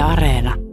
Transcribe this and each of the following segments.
Areena.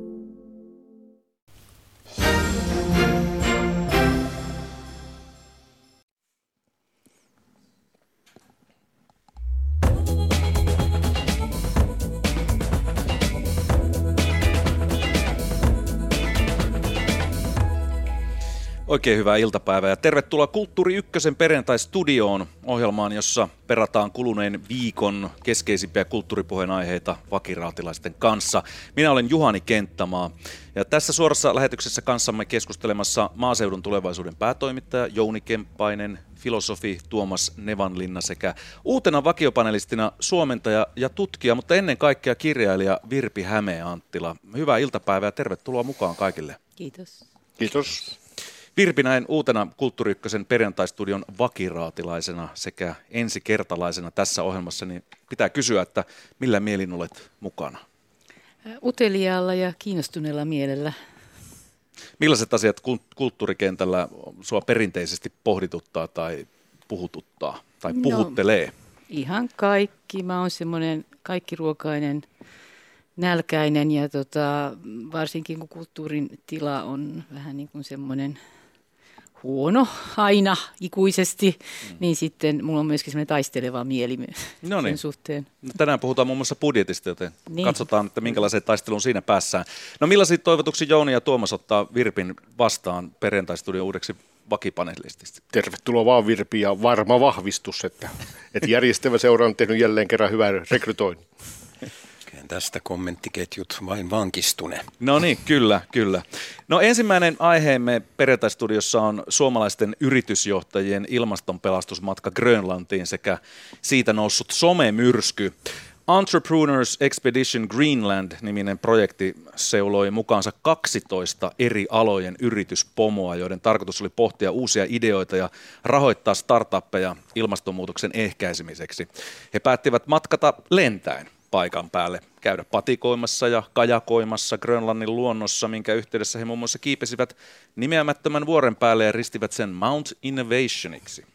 Oikein hyvää iltapäivää ja tervetuloa Kulttuuri Ykkösen perjantai-studioon ohjelmaan, jossa perataan kuluneen viikon keskeisimpiä kulttuuripuheen aiheita vakiraatilaisten kanssa. Minä olen Juhani Kenttämaa ja tässä suorassa lähetyksessä kanssamme keskustelemassa maaseudun tulevaisuuden päätoimittaja Jouni Kemppainen, filosofi Tuomas Nevanlinna sekä uutena vakiopanelistina suomentaja ja tutkija, mutta ennen kaikkea kirjailija Virpi Hämeen-Anttila. Hyvää iltapäivää ja tervetuloa mukaan kaikille. Kiitos. Kiitos. Virpi näin uutena Kulttuuri perjantaistudion vakiraatilaisena sekä ensikertalaisena tässä ohjelmassa, niin pitää kysyä, että millä mielin olet mukana? Uteliaalla ja kiinnostuneella mielellä. Millaiset asiat kulttuurikentällä sua perinteisesti pohdituttaa tai puhututtaa tai no, puhuttelee? No, ihan kaikki. Mä oon semmoinen kaikkiruokainen nälkäinen ja tota, varsinkin kun kulttuurin tila on vähän niin kuin semmoinen – huono aina ikuisesti, mm. niin sitten mulla on myöskin semmoinen taisteleva mieli no niin. sen suhteen. No tänään puhutaan muun muassa budjetista, joten niin. katsotaan, että minkälaiseen taisteluun siinä päässään. No millaisia toivotuksia Jouni ja Tuomas ottaa Virpin vastaan perjantaistudion uudeksi vakipanelistista? Tervetuloa vaan Virpi ja varma vahvistus, että, että järjestävä seura on tehnyt jälleen kerran hyvää rekrytoinnin tästä kommenttiketjut vain vankistune. No niin, kyllä, kyllä. No ensimmäinen aiheemme perjantai-studiossa on suomalaisten yritysjohtajien ilmastonpelastusmatka Grönlantiin sekä siitä noussut somemyrsky. Entrepreneurs Expedition Greenland-niminen projekti seuloi mukaansa 12 eri alojen yrityspomoa, joiden tarkoitus oli pohtia uusia ideoita ja rahoittaa startuppeja ilmastonmuutoksen ehkäisemiseksi. He päättivät matkata lentäen paikan päälle käydä patikoimassa ja kajakoimassa Grönlannin luonnossa, minkä yhteydessä he muun muassa kiipesivät nimeämättömän vuoren päälle ja ristivät sen Mount Innovationiksi.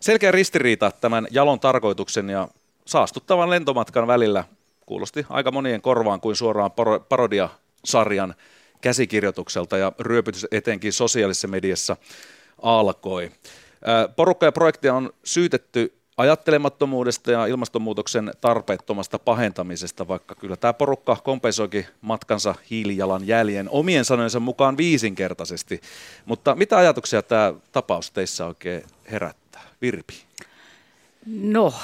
Selkeä ristiriita tämän jalon tarkoituksen ja saastuttavan lentomatkan välillä kuulosti aika monien korvaan kuin suoraan parodiasarjan käsikirjoitukselta ja ryöpytys etenkin sosiaalisessa mediassa alkoi. Porukka ja projektia on syytetty ajattelemattomuudesta ja ilmastonmuutoksen tarpeettomasta pahentamisesta, vaikka kyllä tämä porukka kompensoikin matkansa hiilijalan jäljen omien sanojensa mukaan viisinkertaisesti. Mutta mitä ajatuksia tämä tapaus teissä oikein herättää? Virpi. No,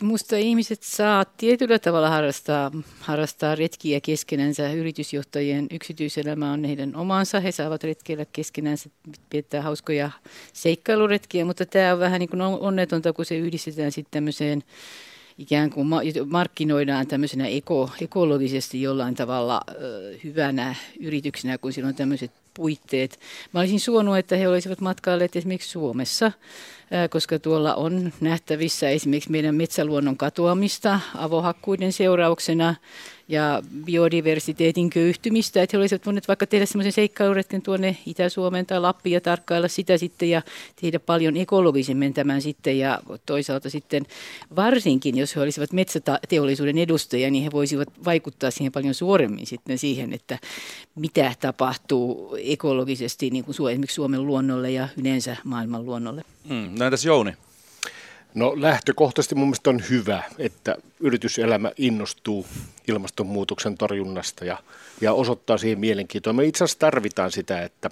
Minusta ihmiset saa tietyllä tavalla harrastaa, harrastaa retkiä keskenänsä. Yritysjohtajien yksityiselämä on heidän omansa. He saavat retkeillä keskenänsä, piettää hauskoja seikkailuretkiä, mutta tämä on vähän niin kuin onnetonta, kun se yhdistetään sitten tämmöiseen ikään kuin markkinoidaan tämmöisenä eko, ekologisesti jollain tavalla hyvänä yrityksenä, kun siinä on tämmöiset puitteet. Mä olisin suonut, että he olisivat matkailleet esimerkiksi Suomessa, koska tuolla on nähtävissä esimerkiksi meidän metsäluonnon katoamista avohakkuiden seurauksena ja biodiversiteetin köyhtymistä, että he olisivat voineet vaikka tehdä semmoisen seikkailuretken tuonne Itä-Suomeen tai Lappiin ja tarkkailla sitä sitten ja tehdä paljon ekologisemmin tämän sitten ja toisaalta sitten varsinkin, jos he olisivat metsäteollisuuden edustajia, niin he voisivat vaikuttaa siihen paljon suoremmin sitten siihen, että mitä tapahtuu ekologisesti niin kuin esimerkiksi Suomen luonnolle ja yleensä maailman luonnolle. Mm, no entäs Jouni? No lähtökohtaisesti mun mielestä on hyvä, että yrityselämä innostuu ilmastonmuutoksen torjunnasta ja, ja osoittaa siihen mielenkiintoa. Me itse asiassa tarvitaan sitä, että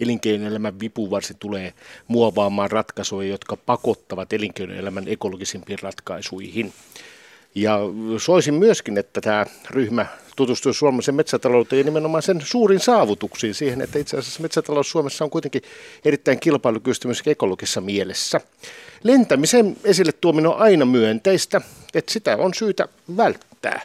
elinkeinoelämän vipuvarsi tulee muovaamaan ratkaisuja, jotka pakottavat elinkeinoelämän ekologisimpiin ratkaisuihin. Ja soisin myöskin, että tämä ryhmä tutustuisi suomalaisen metsätalouteen ja nimenomaan sen suurin saavutuksiin siihen, että itse asiassa metsätalous Suomessa on kuitenkin erittäin kilpailukykyistä myös ekologisessa mielessä. Lentämisen esille tuominen on aina myönteistä, että sitä on syytä välttää.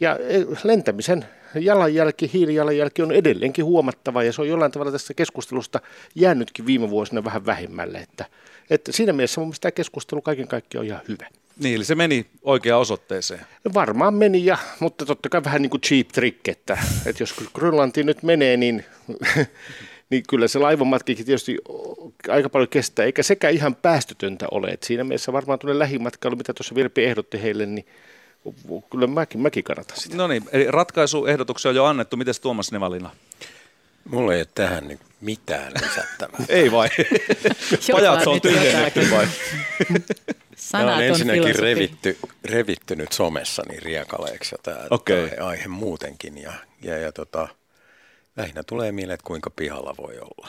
Ja e, lentämisen jalanjälki, hiilijalanjälki on edelleenkin huomattava ja se on jollain tavalla tästä keskustelusta jäänytkin viime vuosina vähän vähemmälle. Että, että siinä mielessä mun mielestä tämä keskustelu kaiken kaikkiaan on ihan hyvä. Niin, eli se meni oikeaan osoitteeseen. No varmaan meni, ja, mutta totta kai vähän niin kuin cheap trick, että, että jos Grönlantiin nyt menee, niin, niin kyllä se laivamatkikin tietysti aika paljon kestää, eikä sekä ihan päästötöntä ole. että siinä mielessä varmaan tuonne lähimatkailu, mitä tuossa Virpi ehdotti heille, niin kyllä mäkin, mäkin kannatan sitä. No niin, eli ratkaisuehdotuksia on jo annettu. Miten Tuomas Nevalina? Mulla ei ole tähän nyt mitään lisättävää. ei vai? Pajat on tyhjennetty vai? Tämä on ensinnäkin filosofi. revitty, revitty nyt somessa niin riekaleeksi tämä, okay. aihe muutenkin. Ja, ja, ja tota, lähinnä tulee mieleen, että kuinka pihalla voi olla.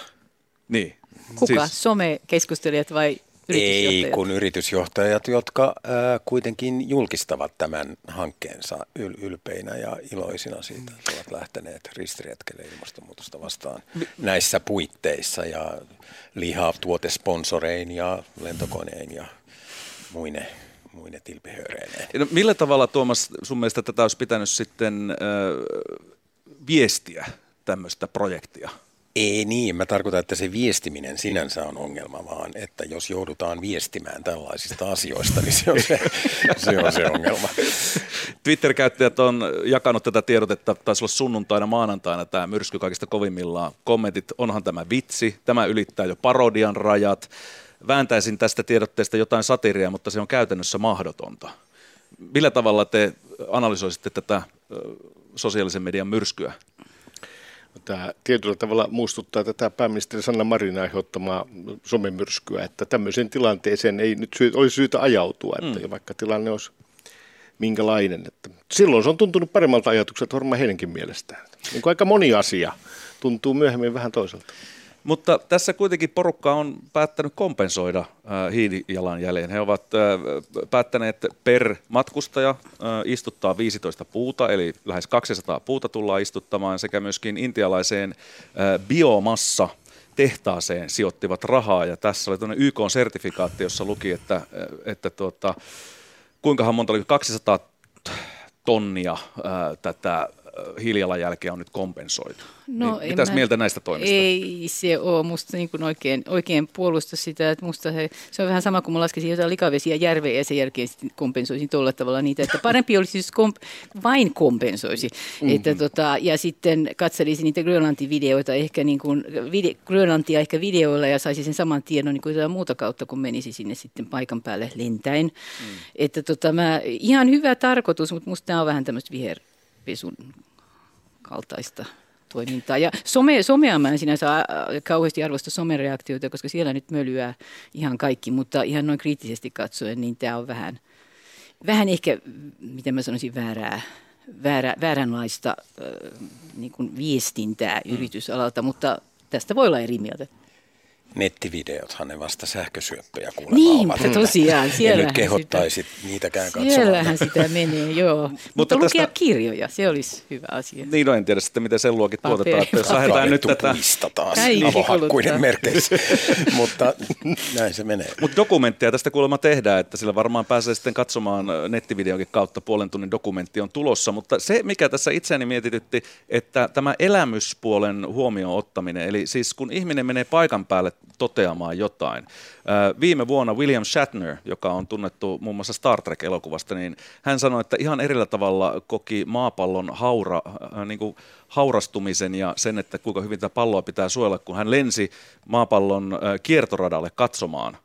Niin. Kuka? Siis... Somekeskustelijat vai ei, kun yritysjohtajat, jotka ää, kuitenkin julkistavat tämän hankkeensa yl- ylpeinä ja iloisina siitä, että ovat lähteneet ristiretkelle ilmastonmuutosta vastaan näissä puitteissa ja lihaa tuotesponsorein ja lentokonein ja muine, muine tilpihööreineen. No, millä tavalla Tuomas sun mielestä tätä olisi pitänyt sitten äh, viestiä tämmöistä projektia? Ei niin, mä tarkoitan, että se viestiminen sinänsä on ongelma, vaan että jos joudutaan viestimään tällaisista asioista, niin se on se, se, on se ongelma. Twitter-käyttäjät on jakanut tätä tiedotetta, taisi olla sunnuntaina, maanantaina tämä myrsky kaikista kovimmillaan. Kommentit, onhan tämä vitsi, tämä ylittää jo parodian rajat. Vääntäisin tästä tiedotteesta jotain satiria, mutta se on käytännössä mahdotonta. Millä tavalla te analysoisitte tätä sosiaalisen median myrskyä? Tämä tietyllä tavalla muistuttaa tätä pääministeri Sanna Marin aiheuttamaa somemyrskyä, että tämmöiseen tilanteeseen ei nyt syy, olisi syytä ajautua, että mm. vaikka tilanne olisi minkälainen. Että silloin se on tuntunut paremmalta ajatukselta varmaan heidänkin mielestään. Niin kuin aika moni asia tuntuu myöhemmin vähän toiselta. Mutta tässä kuitenkin porukka on päättänyt kompensoida äh, hiilijalanjäljen. He ovat äh, päättäneet per matkustaja äh, istuttaa 15 puuta, eli lähes 200 puuta tullaan istuttamaan, sekä myöskin intialaiseen biomassa tehtaaseen sijoittivat rahaa. Ja tässä oli tuonne YK-sertifikaatti, jossa luki, että, että tuota, kuinkahan monta oli 200 tonnia ää, tätä hiilijalanjälkeä on nyt kompensoitu. No, niin, mitäs mä, mieltä näistä toimista? Ei se ole musta niin kuin oikein, oikein puolusta sitä, että musta he, se on vähän sama kuin mä laskisin jotain likavesiä järveen ja sen jälkeen sitten kompensoisin tuolla tavalla niitä, että parempi olisi siis komp, vain kompensoisi. Mm-hmm. Että tota, ja sitten katselisin niitä Grönlantin videoita, ehkä niin kuin, vide, Grönlantia ehkä videoilla ja saisi sen saman tiedon niin kuin jotain muuta kautta, kun menisi sinne sitten paikan päälle lentäen. Mm. Että tota, mä, ihan hyvä tarkoitus, mutta musta tämä on vähän tämmöistä viher pesun kaltaista toimintaa. Ja some, somea mä en sinänsä äh, kauheasti arvosta somereaktioita, koska siellä nyt mölyää ihan kaikki, mutta ihan noin kriittisesti katsoen, niin tämä on vähän, vähän ehkä, miten mä sanoisin, väärää, väärä, vääränlaista äh, niin kuin viestintää mm. yritysalalta, mutta tästä voi olla eri mieltä nettivideothan ne vasta sähkösyöppöjä kuulemma niin, ovat. Niin, tosiaan. Ja nyt kehottaisit sitä, niitäkään katsomaan. Siellähän sitä menee, joo. mutta, mutta tästä... lukea kirjoja, se olisi hyvä asia. Niin, no en tiedä sitten, miten sen luokin tuotetaan. Että jos lähdetään nyt tätä... taas avohakkuiden merkeissä, mutta näin se menee. Mutta dokumenttia tästä kuulemma tehdään, että sillä varmaan pääsee sitten katsomaan nettivideonkin kautta. Puolen tunnin dokumentti on tulossa, mutta se, mikä tässä itseäni mietitytti, että tämä elämyspuolen huomioon ottaminen, eli siis kun ihminen menee paikan päälle toteamaan jotain. Viime vuonna William Shatner, joka on tunnettu muun muassa Star Trek-elokuvasta, niin hän sanoi, että ihan erillä tavalla koki maapallon haura, niin kuin haurastumisen ja sen, että kuinka hyvin tätä palloa pitää suojella, kun hän lensi maapallon kiertoradalle katsomaan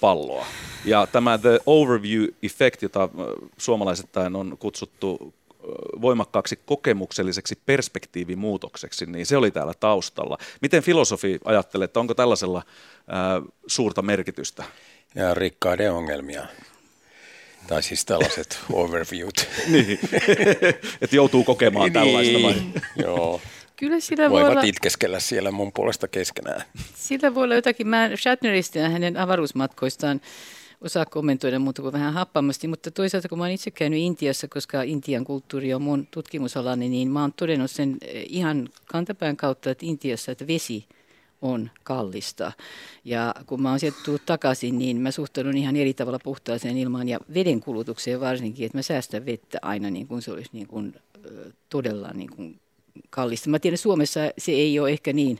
palloa. Ja tämä The Overview Effect, jota suomalaisittain on kutsuttu voimakkaaksi kokemukselliseksi perspektiivimuutokseksi, niin se oli täällä taustalla. Miten filosofi ajattelee, että onko tällaisella ää, suurta merkitystä? Ja rikkaiden ongelmia. Tai siis tällaiset overviewt. niin, että joutuu kokemaan niin, tällaista vai? Joo. Kyllä sillä Voivat voi olla... itkeskellä siellä mun puolesta keskenään. Sillä voi olla jotakin. Mä Shatnerista ja hänen avaruusmatkoistaan osaa kommentoida muuta kuin vähän happamasti, mutta toisaalta kun mä olen itse käynyt Intiassa, koska Intian kulttuuri on mun tutkimusalani, niin mä oon todennut sen eh, ihan kantapään kautta, että Intiassa, että vesi on kallista. Ja kun mä oon sieltä tullut takaisin, niin mä suhtaudun ihan eri tavalla puhtaaseen ilmaan ja veden kulutukseen varsinkin, että mä säästän vettä aina niin kuin se olisi niin kuin, todella niin kuin kallista. Mä tiedän, Suomessa se ei ole ehkä niin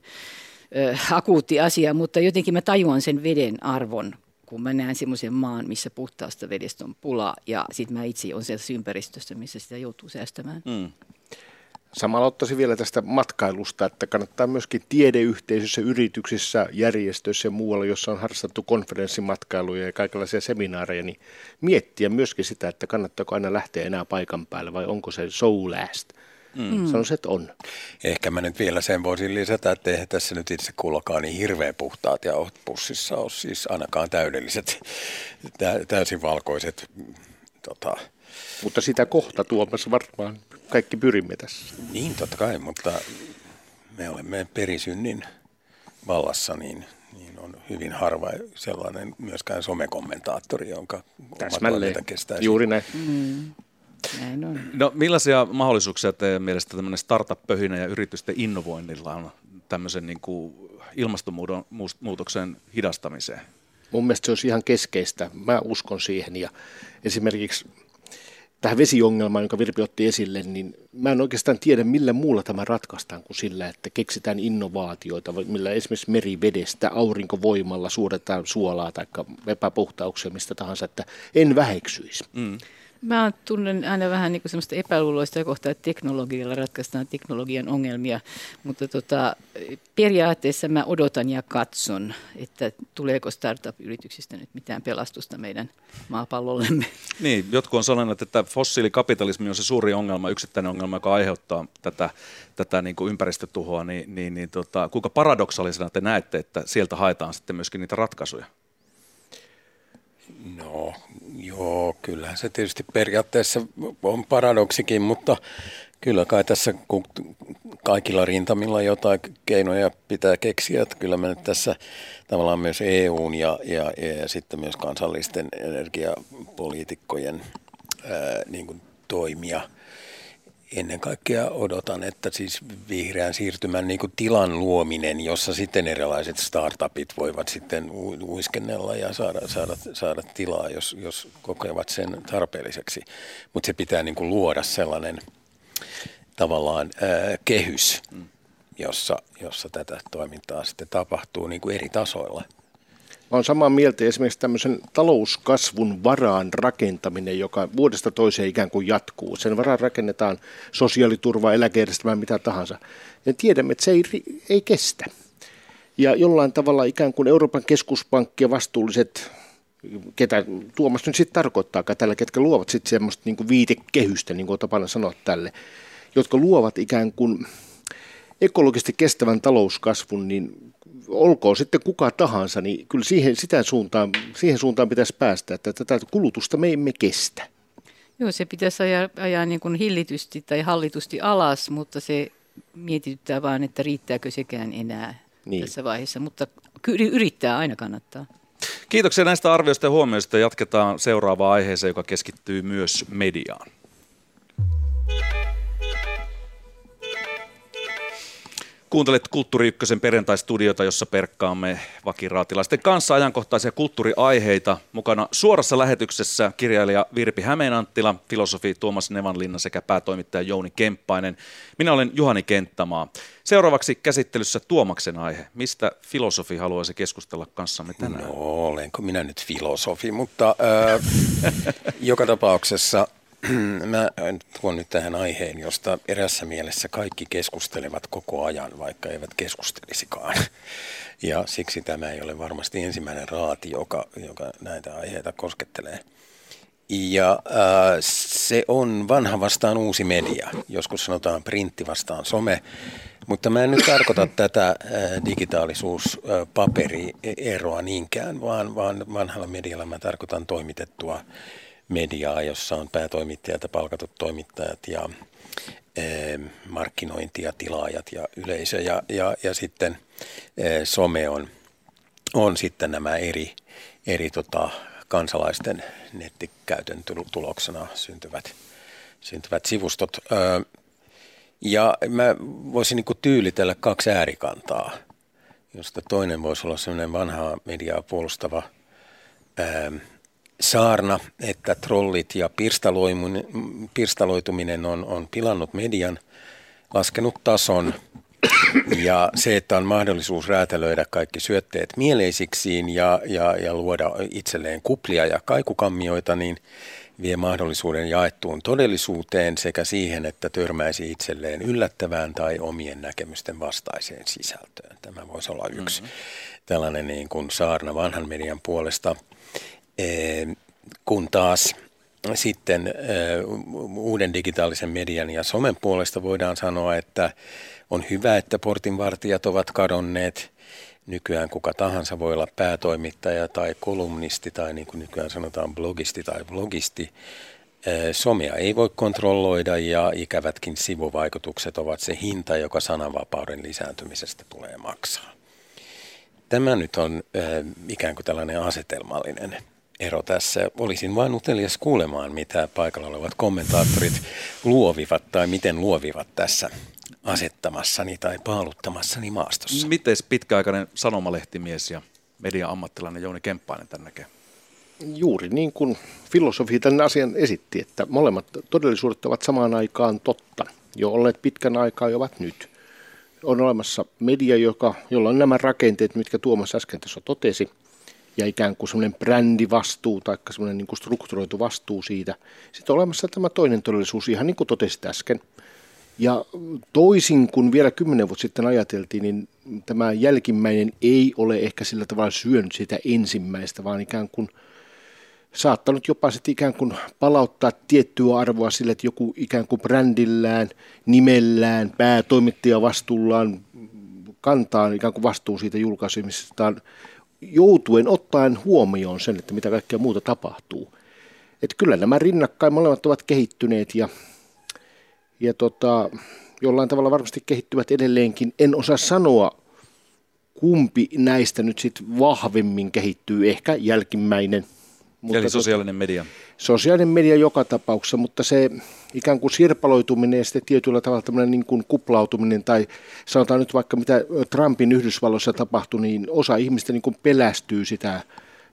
akuutti asia, mutta jotenkin mä tajuan sen veden arvon kun mä näen semmoisen maan, missä puhtaasta vedestä on pula ja sitten mä itse olen sellaisessa ympäristössä, missä sitä joutuu säästämään. Mm. Samalla ottaisin vielä tästä matkailusta, että kannattaa myöskin tiedeyhteisöissä, yrityksissä, järjestöissä ja muualla, jossa on harrastettu konferenssimatkailuja ja kaikenlaisia seminaareja, niin miettiä myöskin sitä, että kannattaako aina lähteä enää paikan päälle vai onko se show last. Mm. Sanoisin, että on. Ehkä mä nyt vielä sen voisin lisätä, että eihän tässä nyt itse kullakaan niin hirveän puhtaat ja pussissa ole siis ainakaan täydelliset, täysin valkoiset tota, mutta sitä kohta tuomassa varmaan kaikki pyrimme tässä. Niin, totta kai, mutta me olemme perisynnin vallassa, niin, niin on hyvin harva sellainen myöskään somekommentaattori, jonka Täsmälleen. kestää. Juuri näin. Mm. Näin on. No millaisia mahdollisuuksia teidän mielestä tämmöinen startup-pöhinä ja yritysten innovoinnilla on tämmöisen niin kuin ilmastonmuutoksen hidastamiseen? Mun mielestä se olisi ihan keskeistä. Mä uskon siihen ja esimerkiksi tähän vesiongelmaan, jonka Virpi otti esille, niin mä en oikeastaan tiedä, millä muulla tämä ratkaistaan kuin sillä, että keksitään innovaatioita, millä esimerkiksi merivedestä, aurinkovoimalla suodetaan suolaa tai epäpuhtauksia, mistä tahansa, että en väheksyisi. Mm. Mä tunnen aina vähän niin semmoista epäluuloista kohtaa, että teknologialla ratkaistaan teknologian ongelmia, mutta tota, periaatteessa mä odotan ja katson, että tuleeko startup-yrityksistä nyt mitään pelastusta meidän maapallollemme. Niin, jotkut on sanonut, että fossiilikapitalismi on se suuri ongelma, yksittäinen ongelma, joka aiheuttaa tätä, tätä niin kuin ympäristötuhoa, niin, niin, niin tota, kuinka paradoksaalisena te näette, että sieltä haetaan sitten myöskin niitä ratkaisuja? No joo, kyllähän se tietysti periaatteessa on paradoksikin, mutta kyllä kai tässä kaikilla rintamilla jotain keinoja pitää keksiä, että kyllä me nyt tässä tavallaan myös EUn ja, ja, ja sitten myös kansallisten energiapoliitikkojen ää, niin kuin toimia – ennen kaikkea odotan, että siis vihreän siirtymän niin tilan luominen, jossa sitten erilaiset startupit voivat sitten uiskennella ja saada, saada, saada tilaa, jos, jos kokevat sen tarpeelliseksi. Mutta se pitää niin kuin luoda sellainen tavallaan ää, kehys, jossa, jossa tätä toimintaa sitten tapahtuu niin kuin eri tasoilla. Mä olen samaa mieltä esimerkiksi tämmöisen talouskasvun varaan rakentaminen, joka vuodesta toiseen ikään kuin jatkuu. Sen varaan rakennetaan sosiaaliturva, eläkejärjestelmää, mitä tahansa. Ja tiedämme, että se ei, ei kestä. Ja jollain tavalla ikään kuin Euroopan keskuspankki ja vastuulliset, ketä Tuomas nyt sitten tarkoittaa, tällä, ketkä luovat sitten semmoista niin kuin viitekehystä, niin kuin tapana sanoa tälle, jotka luovat ikään kuin ekologisesti kestävän talouskasvun, niin olkoon sitten kuka tahansa, niin kyllä siihen, sitä suuntaan, siihen suuntaan pitäisi päästä, että tätä kulutusta me emme kestä. Joo, se pitäisi ajaa, ajaa niin kuin hillitysti tai hallitusti alas, mutta se mietityttää vaan, että riittääkö sekään enää niin. tässä vaiheessa, mutta yrittää aina kannattaa. Kiitoksia näistä arvioista ja huomioista. Jatketaan seuraavaan aiheeseen, joka keskittyy myös mediaan. Kuuntelet Kulttuuri Ykkösen perjantaistudiota, jossa perkkaamme vakiraatilaisten kanssa ajankohtaisia kulttuuriaiheita. Mukana suorassa lähetyksessä kirjailija Virpi Hämeenanttila, filosofi Tuomas Nevanlinna sekä päätoimittaja Jouni Kemppainen. Minä olen Juhani Kenttämaa. Seuraavaksi käsittelyssä Tuomaksen aihe. Mistä filosofi haluaisi keskustella kanssamme tänään? No, olenko minä nyt filosofi, mutta äh, joka tapauksessa Mä tuon nyt tähän aiheen, josta erässä mielessä kaikki keskustelevat koko ajan, vaikka eivät keskustelisikaan. Ja siksi tämä ei ole varmasti ensimmäinen raati, joka, joka näitä aiheita koskettelee. Ja äh, se on vanha vastaan uusi media. Joskus sanotaan printti vastaan some. Mutta mä en nyt tarkoita tätä äh, digitaalisuus-paperieroa niinkään, vaan, vaan vanhalla medialla mä tarkoitan toimitettua mediaa, jossa on päätoimittajat ja palkatut toimittajat ja e, markkinointi ja tilaajat ja yleisö ja, ja, ja sitten e, some on, on sitten nämä eri, eri tota, kansalaisten nettikäytön tuloksena syntyvät, syntyvät sivustot. Ja mä voisin niin tyylitellä kaksi äärikantaa, josta toinen voisi olla sellainen vanhaa mediaa puolustava saarna, että trollit ja pirstaloituminen on, on pilannut median, laskenut tason ja se, että on mahdollisuus räätälöidä kaikki syötteet mieleisiksiin ja, ja, ja luoda itselleen kuplia ja kaikukammioita, niin vie mahdollisuuden jaettuun todellisuuteen sekä siihen, että törmäisi itselleen yllättävään tai omien näkemysten vastaiseen sisältöön. Tämä voisi olla yksi mm-hmm. tällainen niin kuin saarna vanhan median puolesta. E, kun taas sitten e, uuden digitaalisen median ja somen puolesta voidaan sanoa, että on hyvä, että portinvartijat ovat kadonneet. Nykyään kuka tahansa voi olla päätoimittaja tai kolumnisti tai niin kuin nykyään sanotaan blogisti tai blogisti. Somea ei voi kontrolloida ja ikävätkin sivuvaikutukset ovat se hinta, joka sananvapauden lisääntymisestä tulee maksaa. Tämä nyt on ikään kuin tällainen asetelmallinen ero tässä. Olisin vain utelias kuulemaan, mitä paikalla olevat kommentaattorit luovivat tai miten luovivat tässä asettamassani tai paaluttamassani maastossa. Miten pitkäaikainen sanomalehtimies ja median ammattilainen Jouni Kemppainen tämän näkee? Juuri niin kuin filosofi tämän asian esitti, että molemmat todellisuudet ovat samaan aikaan totta. Jo olleet pitkän aikaa jo ovat nyt. On olemassa media, joka, jolla on nämä rakenteet, mitkä Tuomas äsken tässä totesi, ja ikään kuin semmoinen brändivastuu tai semmoinen niin strukturoitu vastuu siitä. Sitten on olemassa tämä toinen todellisuus, ihan niin kuin totesit äsken – ja toisin kuin vielä kymmenen vuotta sitten ajateltiin, niin tämä jälkimmäinen ei ole ehkä sillä tavalla syönyt sitä ensimmäistä, vaan ikään kuin saattanut jopa sitten ikään kuin palauttaa tiettyä arvoa sille, että joku ikään kuin brändillään, nimellään, päätoimittaja vastuullaan kantaa ikään kuin vastuun siitä julkaisemisestaan joutuen ottaen huomioon sen, että mitä kaikkea muuta tapahtuu. Että kyllä nämä rinnakkain molemmat ovat kehittyneet ja ja tota, jollain tavalla varmasti kehittyvät edelleenkin. En osaa sanoa, kumpi näistä nyt sitten vahvemmin kehittyy, ehkä jälkimmäinen. Mutta Eli tota, sosiaalinen media. Sosiaalinen media joka tapauksessa, mutta se ikään kuin sirpaloituminen ja sitten tietyllä tavalla tämmöinen niin kuin kuplautuminen tai sanotaan nyt vaikka mitä Trumpin Yhdysvalloissa tapahtui, niin osa ihmistä niin kuin pelästyy sitä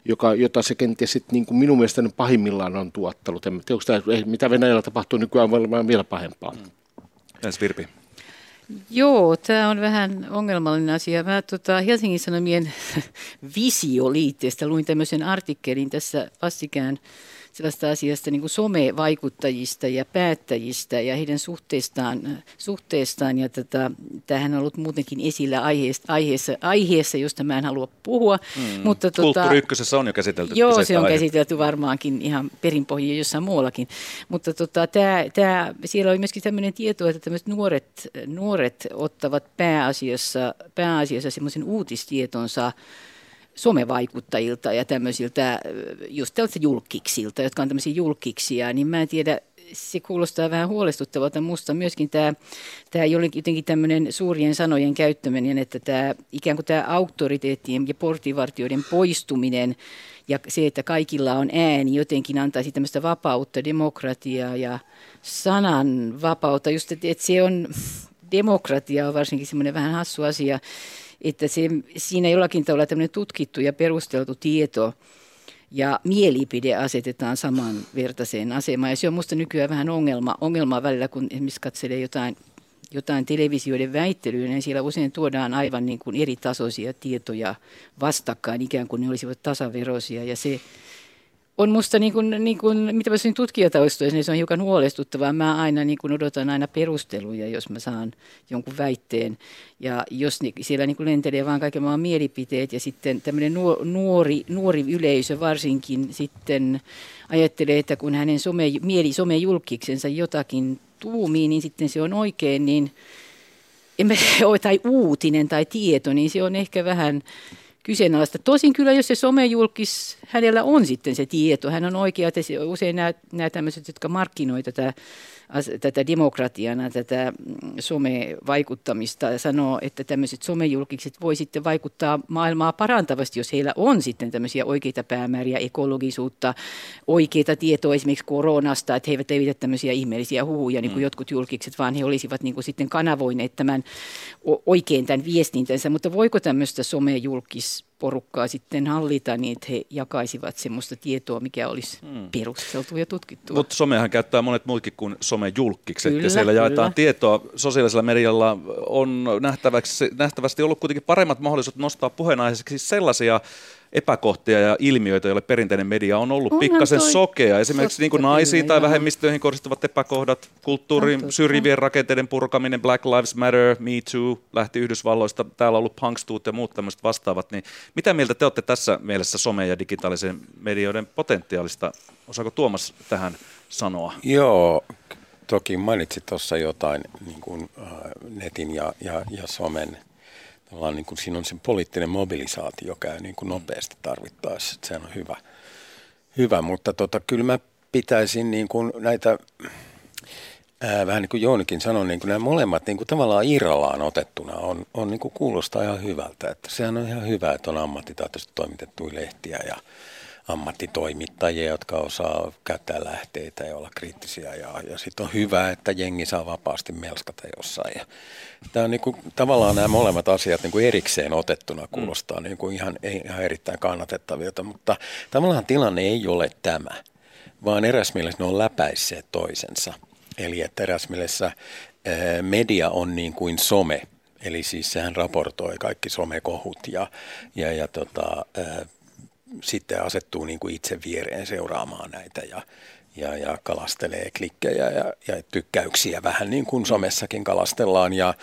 joka, jota se kenties sit, niin kuin minun mielestäni pahimmillaan on tuottanut. En tiedä, tämä, mitä Venäjällä tapahtuu nykyään varmaan vielä pahempaa. Mm. Ensi Virpi. Joo, tämä on vähän ongelmallinen asia. Mä tota, Helsingin Sanomien visioliitteestä luin tämmöisen artikkelin tässä vastikään sellaista asiasta niin kuin somevaikuttajista ja päättäjistä ja heidän suhteestaan, suhteestaan ja tätä, tämähän on ollut muutenkin esillä aiheessa, aiheessa, aiheessa josta mä en halua puhua. Mm. Mutta, tota, Kulttuuri ykkösessä on jo käsitelty. Joo, se on aihe. käsitelty varmaankin ihan perinpohjia jossain muuallakin. Mutta tota, tää, tää, siellä oli myöskin tämmöinen tieto, että tämmöiset nuoret, nuoret ottavat pääasiassa, pääasiassa semmoisen uutistietonsa somevaikuttajilta ja tämmöisiltä just tällaisilta julkiksilta, jotka on tämmöisiä julkiksia, niin mä en tiedä, se kuulostaa vähän huolestuttavalta. Musta myöskin tämä, tämä jotenkin tämmöinen suurien sanojen käyttäminen, että tämä ikään kuin tämä auktoriteettien ja portivartioiden poistuminen ja se, että kaikilla on ääni, jotenkin antaisi tämmöistä vapautta, demokratiaa ja sanan vapautta. Just, että, että se on, demokratia on varsinkin semmoinen vähän hassu asia että se, siinä jollakin tavalla tämmöinen tutkittu ja perusteltu tieto ja mielipide asetetaan samanvertaiseen asemaan. Ja se on minusta nykyään vähän ongelma, ongelma välillä, kun esimerkiksi katselee jotain, jotain televisioiden väittelyä, niin siellä usein tuodaan aivan niin kuin eri tasoisia tietoja vastakkain, ikään kuin ne olisivat tasaveroisia. Ja se, on musta, niin kuin, niin kuin, mitä mä sanoin tutkijataustoissa, niin se on hiukan huolestuttavaa. Mä aina niin kuin odotan aina perusteluja, jos mä saan jonkun väitteen. Ja jos ni, siellä niin kuin lentelee vaan kaiken maan mielipiteet ja sitten tämmöinen nuori, nuori yleisö varsinkin sitten ajattelee, että kun hänen some, mieli somejulkiksensa jotakin tuumii, niin sitten se on oikein, niin emme, tai uutinen tai tieto, niin se on ehkä vähän kyseenalaista. Tosin kyllä, jos se somejulkis, hänellä on sitten se tieto, hän on oikea, että usein nämä, nämä tämmöiset, jotka markkinoivat tätä tätä demokratiana, tätä mm, somevaikuttamista ja sanoo, että tämmöiset somejulkikset voi sitten vaikuttaa maailmaa parantavasti, jos heillä on sitten tämmöisiä oikeita päämääriä, ekologisuutta, oikeita tietoa esimerkiksi koronasta, että he eivät levitä tämmöisiä ihmeellisiä huhuja niin kuin mm. jotkut julkikset, vaan he olisivat niin kuin sitten kanavoineet tämän oikein tämän viestintänsä, mutta voiko tämmöistä somejulkis porukkaa sitten hallita, niin että he jakaisivat semmoista tietoa, mikä olisi hmm. perusteltu ja tutkittu. Mutta somehan käyttää monet muutkin kuin somejulkkikset, kyllä, ja siellä kyllä. jaetaan tietoa. Sosiaalisella medialla on nähtävästi, nähtävästi ollut kuitenkin paremmat mahdollisuudet nostaa puheenaiheeksi sellaisia epäkohtia ja ilmiöitä, joille perinteinen media on ollut pikkasen sokea. Esimerkiksi niin kuin naisiin tai vähemmistöihin kohdistuvat epäkohdat, kulttuurin syrjivien rakenteiden purkaminen, Black Lives Matter, Me Too, lähti Yhdysvalloista, täällä on ollut Punkstuut ja muut tämmöiset vastaavat. Niin mitä mieltä te olette tässä mielessä some- ja digitaalisen medioiden potentiaalista? Osaako Tuomas tähän sanoa? Joo, toki mainitsit tuossa jotain niin kuin, äh, netin ja, ja, ja somen tavallaan niin kuin siinä on se poliittinen mobilisaatio käy niin kuin nopeasti tarvittaessa, että sehän on hyvä, hyvä mutta tota, kyllä mä pitäisin niin kuin näitä, ää, vähän niin kuin Joonikin sanoi, niin kuin nämä molemmat niin kuin tavallaan irrallaan otettuna on, on niin kuin kuulostaa ihan hyvältä, että sehän on ihan hyvä, että on ammattitaitoisesti toimitettuja lehtiä ja ammattitoimittajia, jotka osaa käyttää lähteitä ja olla kriittisiä. Ja, ja sitten on hyvä, että jengi saa vapaasti melskata jossain. Ja tämä on niin kuin, tavallaan nämä molemmat asiat niin kuin erikseen otettuna kuulostaa mm. niin kuin ihan, ihan erittäin kannatettavilta, mutta tavallaan tilanne ei ole tämä, vaan eräs mielessä ne on läpäisseet toisensa. Eli että eräs mielessä media on niin kuin some, Eli siis sehän raportoi kaikki somekohut ja, ja, ja tota, sitten asettuu niin kuin itse viereen seuraamaan näitä ja, ja, ja kalastelee klikkejä ja, ja tykkäyksiä vähän niin kuin somessakin kalastellaan ja,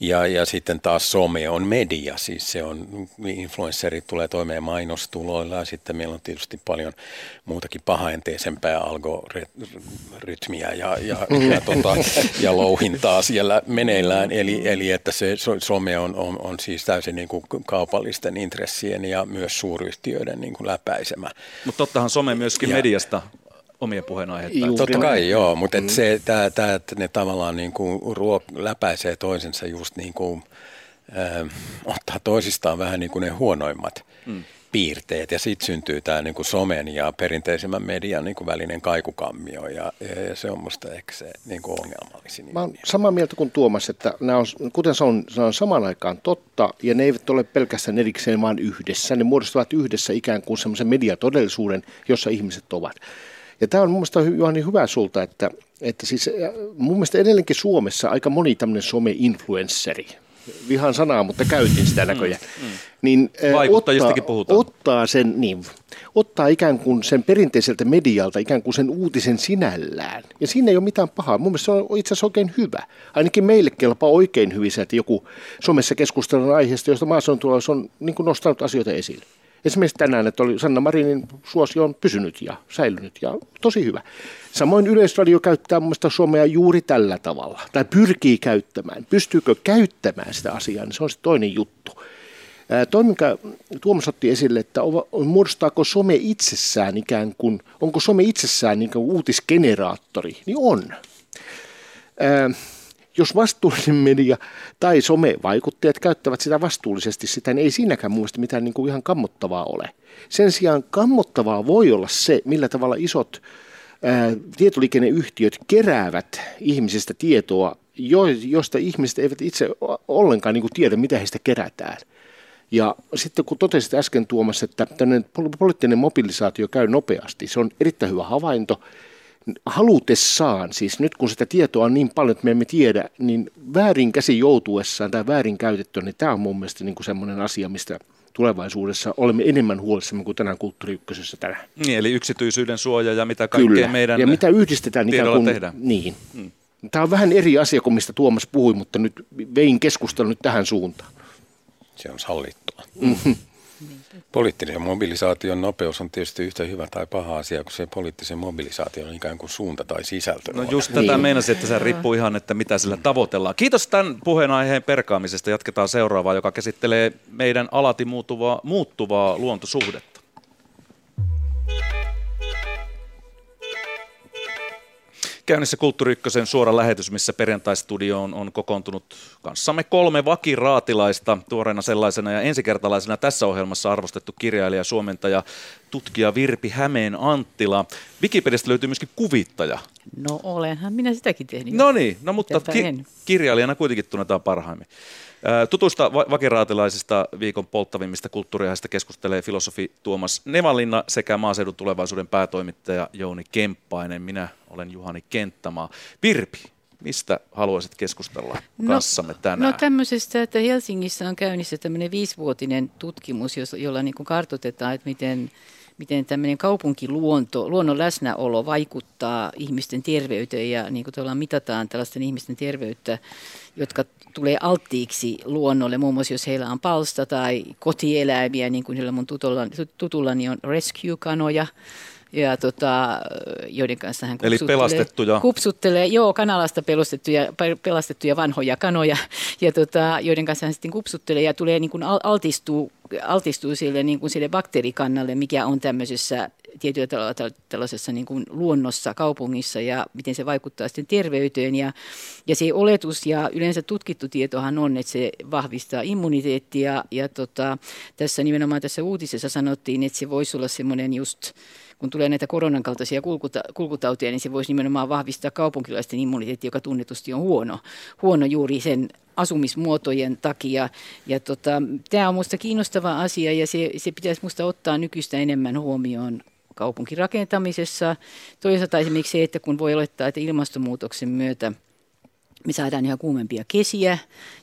ja, ja sitten taas some on media, siis se on, influencerit tulee toimeen mainostuloilla ja sitten meillä on tietysti paljon muutakin pahaenteisempää algoritmia ja, ja, ja, tota, ja louhintaa siellä meneillään, eli, eli että se some on, on, on siis täysin niin kuin kaupallisten intressien ja myös suuryhtiöiden niin kuin läpäisemä. Mutta tottahan some myöskin ja, mediasta omia puheenaiheita. Totta kai joo, mutta mm. se, tää, tää, että ne tavallaan niin kuin ruok, läpäisee toisensa just niin kuin, äh, ottaa toisistaan vähän niin kuin ne huonoimmat mm. piirteet ja sitten syntyy tämä niin kuin somen ja perinteisemmän median niin kuin välinen kaikukammio ja, ja se on musta ehkä se niin kuin ongelmallisin. Mä olen samaa mieltä kuin Tuomas, että nämä on, kuten se on, se on samaan aikaan totta ja ne eivät ole pelkästään erikseen vaan yhdessä. Ne muodostavat yhdessä ikään kuin semmoisen mediatodellisuuden, jossa ihmiset ovat. Ja tämä on mun mielestä Juhani hyvä sulta, että, että siis mun mielestä edelleenkin Suomessa aika moni tämmöinen some-influensseri, vihan sanaa, mutta käytin sitä mm, näköjään. Mm, mm. Niin, Vaikuttajistakin ottaa, puhutaan. Ottaa sen, niin, ottaa ikään kuin sen perinteiseltä medialta ikään kuin sen uutisen sinällään. Ja siinä ei ole mitään pahaa. Mun mielestä se on itse asiassa oikein hyvä. Ainakin meille kelpaa oikein hyvin se, että joku somessa keskustelun aiheesta, josta maassa tuolla, on niin nostanut asioita esille. Esimerkiksi tänään, että oli Sanna Marinin suosio on pysynyt ja säilynyt ja tosi hyvä. Samoin Yleisradio käyttää mun mielestä Suomea juuri tällä tavalla, tai pyrkii käyttämään. Pystyykö käyttämään sitä asiaa, niin se on se toinen juttu. Toinen, mikä Tuomas otti esille, että muodostaako some itsessään ikään kuin, onko some itsessään niin kuin uutisgeneraattori, niin on jos vastuullinen media tai somevaikuttajat käyttävät sitä vastuullisesti, sitä niin ei siinäkään mun mielestä mitään niin kuin ihan kammottavaa ole. Sen sijaan kammottavaa voi olla se, millä tavalla isot ää, tietoliikenneyhtiöt keräävät ihmisistä tietoa, jo, josta ihmiset eivät itse ollenkaan niin kuin tiedä, mitä heistä kerätään. Ja sitten kun totesit äsken Tuomas, että tämmöinen poliittinen mobilisaatio käy nopeasti, se on erittäin hyvä havainto halutessaan, siis nyt kun sitä tietoa on niin paljon, että me emme tiedä, niin väärin käsi joutuessaan tai väärin käytetty, niin tämä on mun mielestä niin kuin semmoinen asia, mistä tulevaisuudessa olemme enemmän huolissamme kuin tänään kulttuuri ykkösessä tänään. Niin, eli yksityisyyden suoja ja mitä kaikkea Kyllä. meidän ja mitä yhdistetään ikään kuin, tehdään. Niin. Hmm. Tämä on vähän eri asia kuin mistä Tuomas puhui, mutta nyt vein keskustelun nyt tähän suuntaan. Se on sallittua. Mm-hmm. Poliittisen mobilisaation nopeus on tietysti yhtä hyvä tai paha asia, kun se poliittisen mobilisaation on ikään kuin suunta tai sisältö. No just tätä niin. meinasin, että se riippuu ihan, että mitä sillä tavoitellaan. Kiitos tämän puheenaiheen perkaamisesta. Jatketaan seuraavaa, joka käsittelee meidän alati muuttuvaa, muuttuvaa luontosuhdetta. Käynnissä Kulttuuri Ykkösen suora lähetys, missä perjantaistudioon on kokoontunut kanssamme kolme vakiraatilaista tuoreena sellaisena ja ensikertalaisena tässä ohjelmassa arvostettu kirjailija, suomentaja, tutkija Virpi Hämeen Anttila. Wikipediasta löytyy myöskin kuvittaja. No olenhan minä sitäkin tehnyt. No niin, no mutta ki- kirjailijana kuitenkin tunnetaan parhaimmin. Tutusta vakiraatilaisista viikon polttavimmista kulttuuriaiheista keskustelee filosofi Tuomas Nevalinna sekä maaseudun tulevaisuuden päätoimittaja Jouni Kemppainen. Minä olen Juhani Kenttämaa. Virpi, Mistä haluaisit keskustella no, kanssamme tänään? No tämmöisestä, että Helsingissä on käynnissä tämmöinen viisivuotinen tutkimus, jolla niin kuin kartoitetaan, että miten, miten tämmöinen kaupunkiluonto, luonnon läsnäolo vaikuttaa ihmisten terveyteen ja niin kuin mitataan tällaisten ihmisten terveyttä, jotka tulee alttiiksi luonnolle, muun muassa jos heillä on palsta tai kotieläimiä, niin kuin mun tutulla, tutullani on rescue-kanoja, ja tota, joiden kanssa hän Eli pelastettuja. kupsuttelee, joo, kanalasta pelastettuja, pelastettuja vanhoja kanoja, ja tota, joiden kanssa hän sitten kupsuttelee ja tulee niin kuin altistuu, altistuu sille, niin kuin sille bakteerikannalle, mikä on tämmöisessä tietyllä tavalla tällaisessa niin kuin luonnossa, kaupungissa ja miten se vaikuttaa sitten terveyteen. Ja, ja se oletus ja yleensä tutkittu tietohan on, että se vahvistaa immuniteettia ja tota, tässä nimenomaan tässä uutisessa sanottiin, että se voisi olla semmoinen just kun tulee näitä koronan kaltaisia kulkuta, kulkutautia, niin se voisi nimenomaan vahvistaa kaupunkilaisten immuniteetti, joka tunnetusti on huono, huono juuri sen asumismuotojen takia. Ja tota, tämä on minusta kiinnostava asia ja se, se pitäisi minusta ottaa nykyistä enemmän huomioon kaupunkirakentamisessa. Toisaalta esimerkiksi se, että kun voi olettaa, että ilmastonmuutoksen myötä – me saadaan yhä kuumempia kesiä,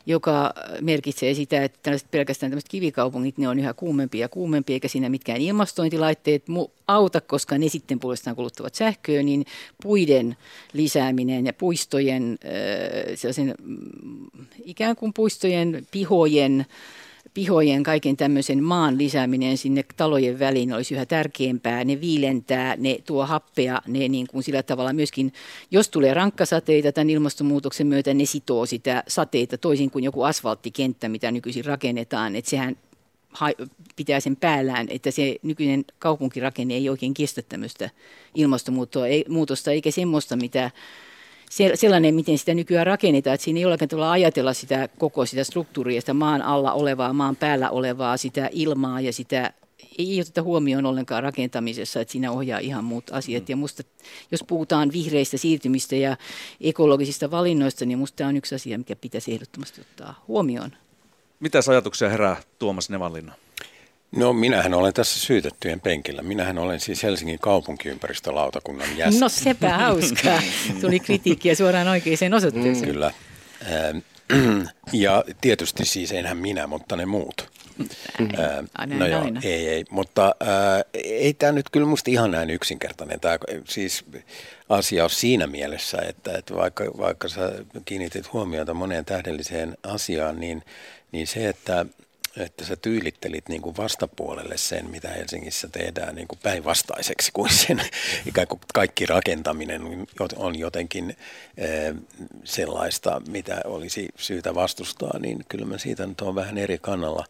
joka merkitsee sitä, että tällaiset pelkästään tämmöiset kivikaupungit, ne on yhä kuumempia ja kuumempia, eikä siinä mitkään ilmastointilaitteet auta, koska ne sitten puolestaan kuluttavat sähköä, niin puiden lisääminen ja puistojen, sellaisen mm, ikään kuin puistojen, pihojen, pihojen kaiken tämmöisen maan lisääminen sinne talojen väliin olisi yhä tärkeämpää. Ne viilentää, ne tuo happea, ne niin kuin sillä tavalla myöskin, jos tulee rankkasateita tämän ilmastonmuutoksen myötä, ne sitoo sitä sateita toisin kuin joku asfalttikenttä, mitä nykyisin rakennetaan. Että sehän pitää sen päällään, että se nykyinen kaupunkirakenne ei oikein kestä tämmöistä ilmastonmuutosta, eikä semmoista, mitä sellainen, miten sitä nykyään rakennetaan, että siinä ei olekaan tavalla ajatella sitä koko sitä struktuuria, sitä maan alla olevaa, maan päällä olevaa, sitä ilmaa ja sitä ei oteta huomioon ollenkaan rakentamisessa, että siinä ohjaa ihan muut asiat. Ja musta, jos puhutaan vihreistä siirtymistä ja ekologisista valinnoista, niin musta tämä on yksi asia, mikä pitäisi ehdottomasti ottaa huomioon. Mitä ajatuksia herää Tuomas Nevanlinna? No minähän olen tässä syytettyjen penkillä. Minähän olen siis Helsingin kaupunkiympäristölautakunnan jäsen. No sepä hauskaa. Tuli kritiikkiä suoraan oikeaan osoitteeseen. Kyllä. Ja tietysti siis enhän minä, mutta ne muut. Aina, no joo, aina. ei, ei. Mutta ää, ei tämä nyt kyllä musta ihan näin yksinkertainen. Tämä siis asia on siinä mielessä, että, että vaikka, vaikka sä kiinnitit huomiota moneen tähdelliseen asiaan, niin, niin se, että että sä tyylittelit niin kuin vastapuolelle sen, mitä Helsingissä tehdään niin kuin päinvastaiseksi kuin sen ikään kuin kaikki rakentaminen on jotenkin sellaista, mitä olisi syytä vastustaa, niin kyllä mä siitä nyt on vähän eri kannalla.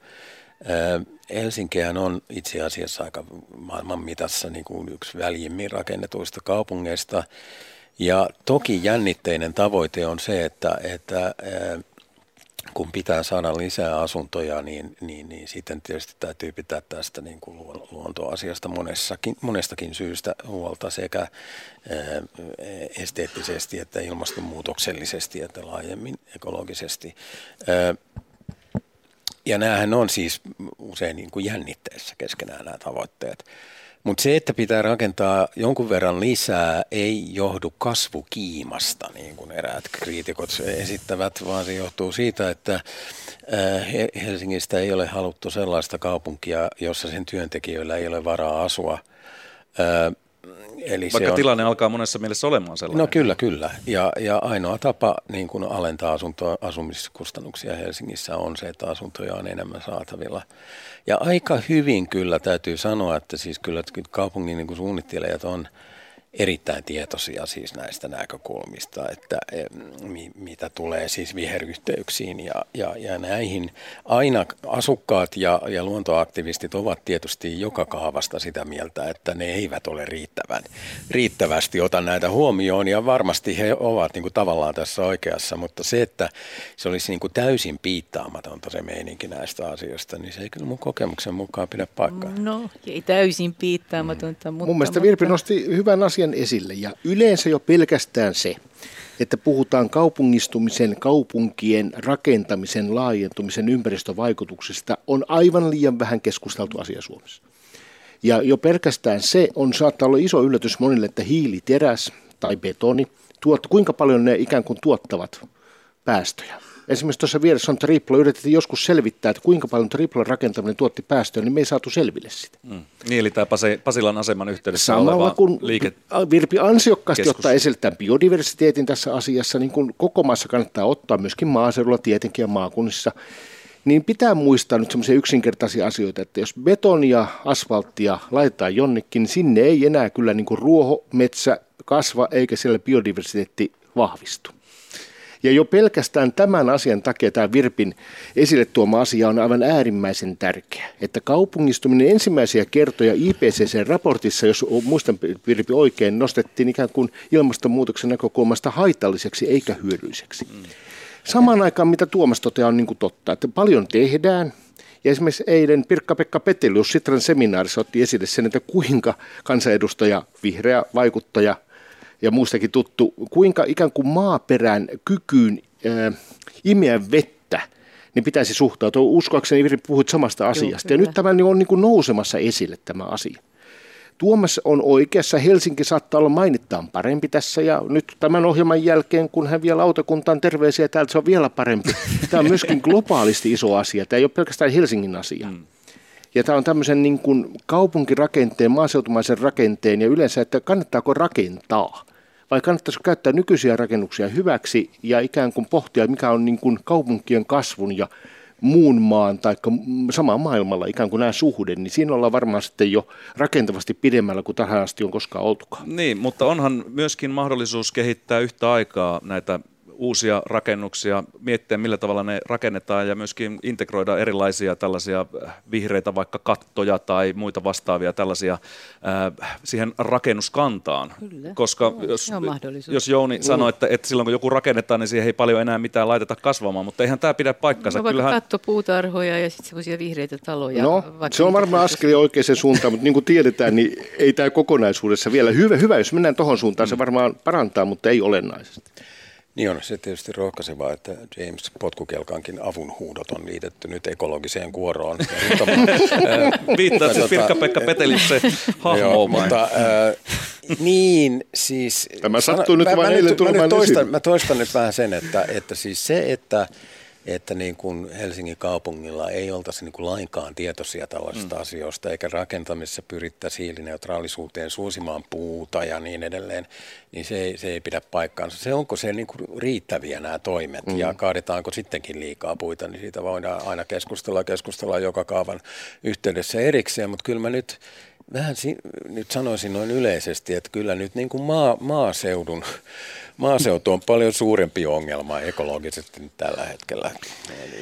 Helsinkihän on itse asiassa aika maailman mitassa niin kuin yksi väljimmin rakennetuista kaupungeista. Ja toki jännitteinen tavoite on se, että, että kun pitää saada lisää asuntoja, niin, niin, niin sitten tietysti täytyy pitää tästä niin kuin luontoasiasta monessakin, monestakin syystä huolta sekä ää, esteettisesti että ilmastonmuutoksellisesti että laajemmin ekologisesti. Ää, ja näähän on siis usein niin kuin jännitteessä keskenään nämä tavoitteet. Mutta se, että pitää rakentaa jonkun verran lisää, ei johdu kasvukiimasta, niin kuin eräät kriitikot esittävät, vaan se johtuu siitä, että äh, Helsingistä ei ole haluttu sellaista kaupunkia, jossa sen työntekijöillä ei ole varaa asua. Eli Vaikka se on, tilanne alkaa monessa mielessä olemaan sellainen. No kyllä, kyllä. Ja, ja ainoa tapa niin kuin alentaa asunto, asumiskustannuksia Helsingissä on se, että asuntoja on enemmän saatavilla. Ja aika hyvin kyllä täytyy sanoa, että siis kyllä kaupungin niin kuin suunnittelijat on – erittäin tietoisia siis näistä näkökulmista, että mi, mitä tulee siis viheryhteyksiin ja, ja, ja näihin. Aina asukkaat ja, ja luontoaktivistit ovat tietysti joka kaavasta sitä mieltä, että ne eivät ole riittävän, riittävästi ota näitä huomioon ja varmasti he ovat niin kuin tavallaan tässä oikeassa, mutta se, että se olisi niin kuin täysin piittaamatonta se meininki näistä asioista, niin se ei kyllä mun kokemuksen mukaan pidä paikkaa. No, ei täysin piittaamatonta, mutta... Mun mielestä Virpi nosti hyvän asian asian esille. Ja yleensä jo pelkästään se, että puhutaan kaupungistumisen, kaupunkien rakentamisen, laajentumisen ympäristövaikutuksista, on aivan liian vähän keskusteltu asia Suomessa. Ja jo pelkästään se on saattaa olla iso yllätys monille, että hiiliteräs tai betoni tuot, kuinka paljon ne ikään kuin tuottavat päästöjä. Esimerkiksi tuossa vieressä on tripla. Yritettiin joskus selvittää, että kuinka paljon triplan rakentaminen tuotti päästöjä, niin me ei saatu selville sitä. Mm. Niin, eli tämä Pasilan aseman yhteydessä Samalla oleva kun liike... Virpi ansiokkaasti keskus. ottaa esille tämän biodiversiteetin tässä asiassa, niin kuin koko maassa kannattaa ottaa, myöskin maaseudulla tietenkin ja maakunnissa, niin pitää muistaa nyt semmoisia yksinkertaisia asioita, että jos betonia, asfalttia laitetaan jonnekin, niin sinne ei enää kyllä niin kuin ruoho, metsä kasva eikä siellä biodiversiteetti vahvistu. Ja jo pelkästään tämän asian takia tämä Virpin esille tuoma asia on aivan äärimmäisen tärkeä. Että kaupungistuminen ensimmäisiä kertoja IPCC-raportissa, jos muistan Virpi oikein, nostettiin ikään kuin ilmastonmuutoksen näkökulmasta haitalliseksi eikä hyödylliseksi. Mm. Samaan aikaan, mitä Tuomas toteaa, on niin kuin totta, että paljon tehdään, ja esimerkiksi eilen Pirkka-Pekka Petelius Sitran seminaarissa otti esille sen, että kuinka kansanedustaja, vihreä vaikuttaja – ja muustakin tuttu, kuinka ikään kuin maaperän kykyyn äh, imeä vettä niin pitäisi suhtautua. Uskoakseni Viri puhuit samasta asiasta. Joo, ja nyt tämä on niin kuin nousemassa esille tämä asia. Tuomas on oikeassa. Helsinki saattaa olla mainittaan parempi tässä ja nyt tämän ohjelman jälkeen, kun hän vie lautakuntaan terveisiä täältä, se on vielä parempi. Tämä on myöskin globaalisti iso asia. Tämä ei ole pelkästään Helsingin asia. Mm. Ja tämä on tämmöisen niin kuin kaupunkirakenteen, maaseutumaisen rakenteen ja yleensä, että kannattaako rakentaa vai kannattaisiko käyttää nykyisiä rakennuksia hyväksi ja ikään kuin pohtia, mikä on niin kuin kaupunkien kasvun ja muun maan tai samaan maailmalla ikään kuin nämä suhde, niin siinä ollaan varmaan sitten jo rakentavasti pidemmällä kuin tähän asti on koskaan oltukaan. Niin, mutta onhan myöskin mahdollisuus kehittää yhtä aikaa näitä uusia rakennuksia, miettiä millä tavalla ne rakennetaan ja myöskin integroida erilaisia tällaisia äh, vihreitä vaikka kattoja tai muita vastaavia tällaisia äh, siihen rakennuskantaan. Kyllä. Koska no, jos, jos Jouni mm. sanoi, että, että silloin kun joku rakennetaan, niin siihen ei paljon enää mitään laiteta kasvamaan, mutta eihän tämä pidä paikkansa. No, Kyllähän... kattopuutarhoja ja sitten semmoisia vihreitä taloja. No, se on varmaan askel oikeaan suuntaan, mutta niin kuin tiedetään, niin ei tämä kokonaisuudessa vielä hyvä, hyvä jos mennään tuohon suuntaan, se mm. varmaan parantaa, mutta ei olennaisesti. Niin on se tietysti rohkaisevaa, että James Potkukelkankin avunhuudot on liitetty nyt ekologiseen kuoroon. Viittaat siis Pirkka-Pekka Petelitse hahmoon. mutta äh, niin, siis... Tämä sattuu nyt vain eilen mä, mä, toistan, mä toistan nyt vähän sen, että, että siis se, että että niin kuin Helsingin kaupungilla ei oltaisi niin kuin lainkaan tietoisia tällaisista mm. asioista, eikä rakentamisessa pyrittäisi hiilineutraalisuuteen suosimaan puuta ja niin edelleen, niin se ei, se ei pidä paikkaansa. Se onko se niin kuin riittäviä nämä toimet mm. ja kaadetaanko sittenkin liikaa puita, niin siitä voidaan aina keskustella, keskustella joka kaavan yhteydessä erikseen, mutta kyllä mä nyt vähän si- nyt sanoisin noin yleisesti, että kyllä nyt niin kuin maa, maaseudun maaseutu on paljon suurempi ongelma ekologisesti tällä hetkellä.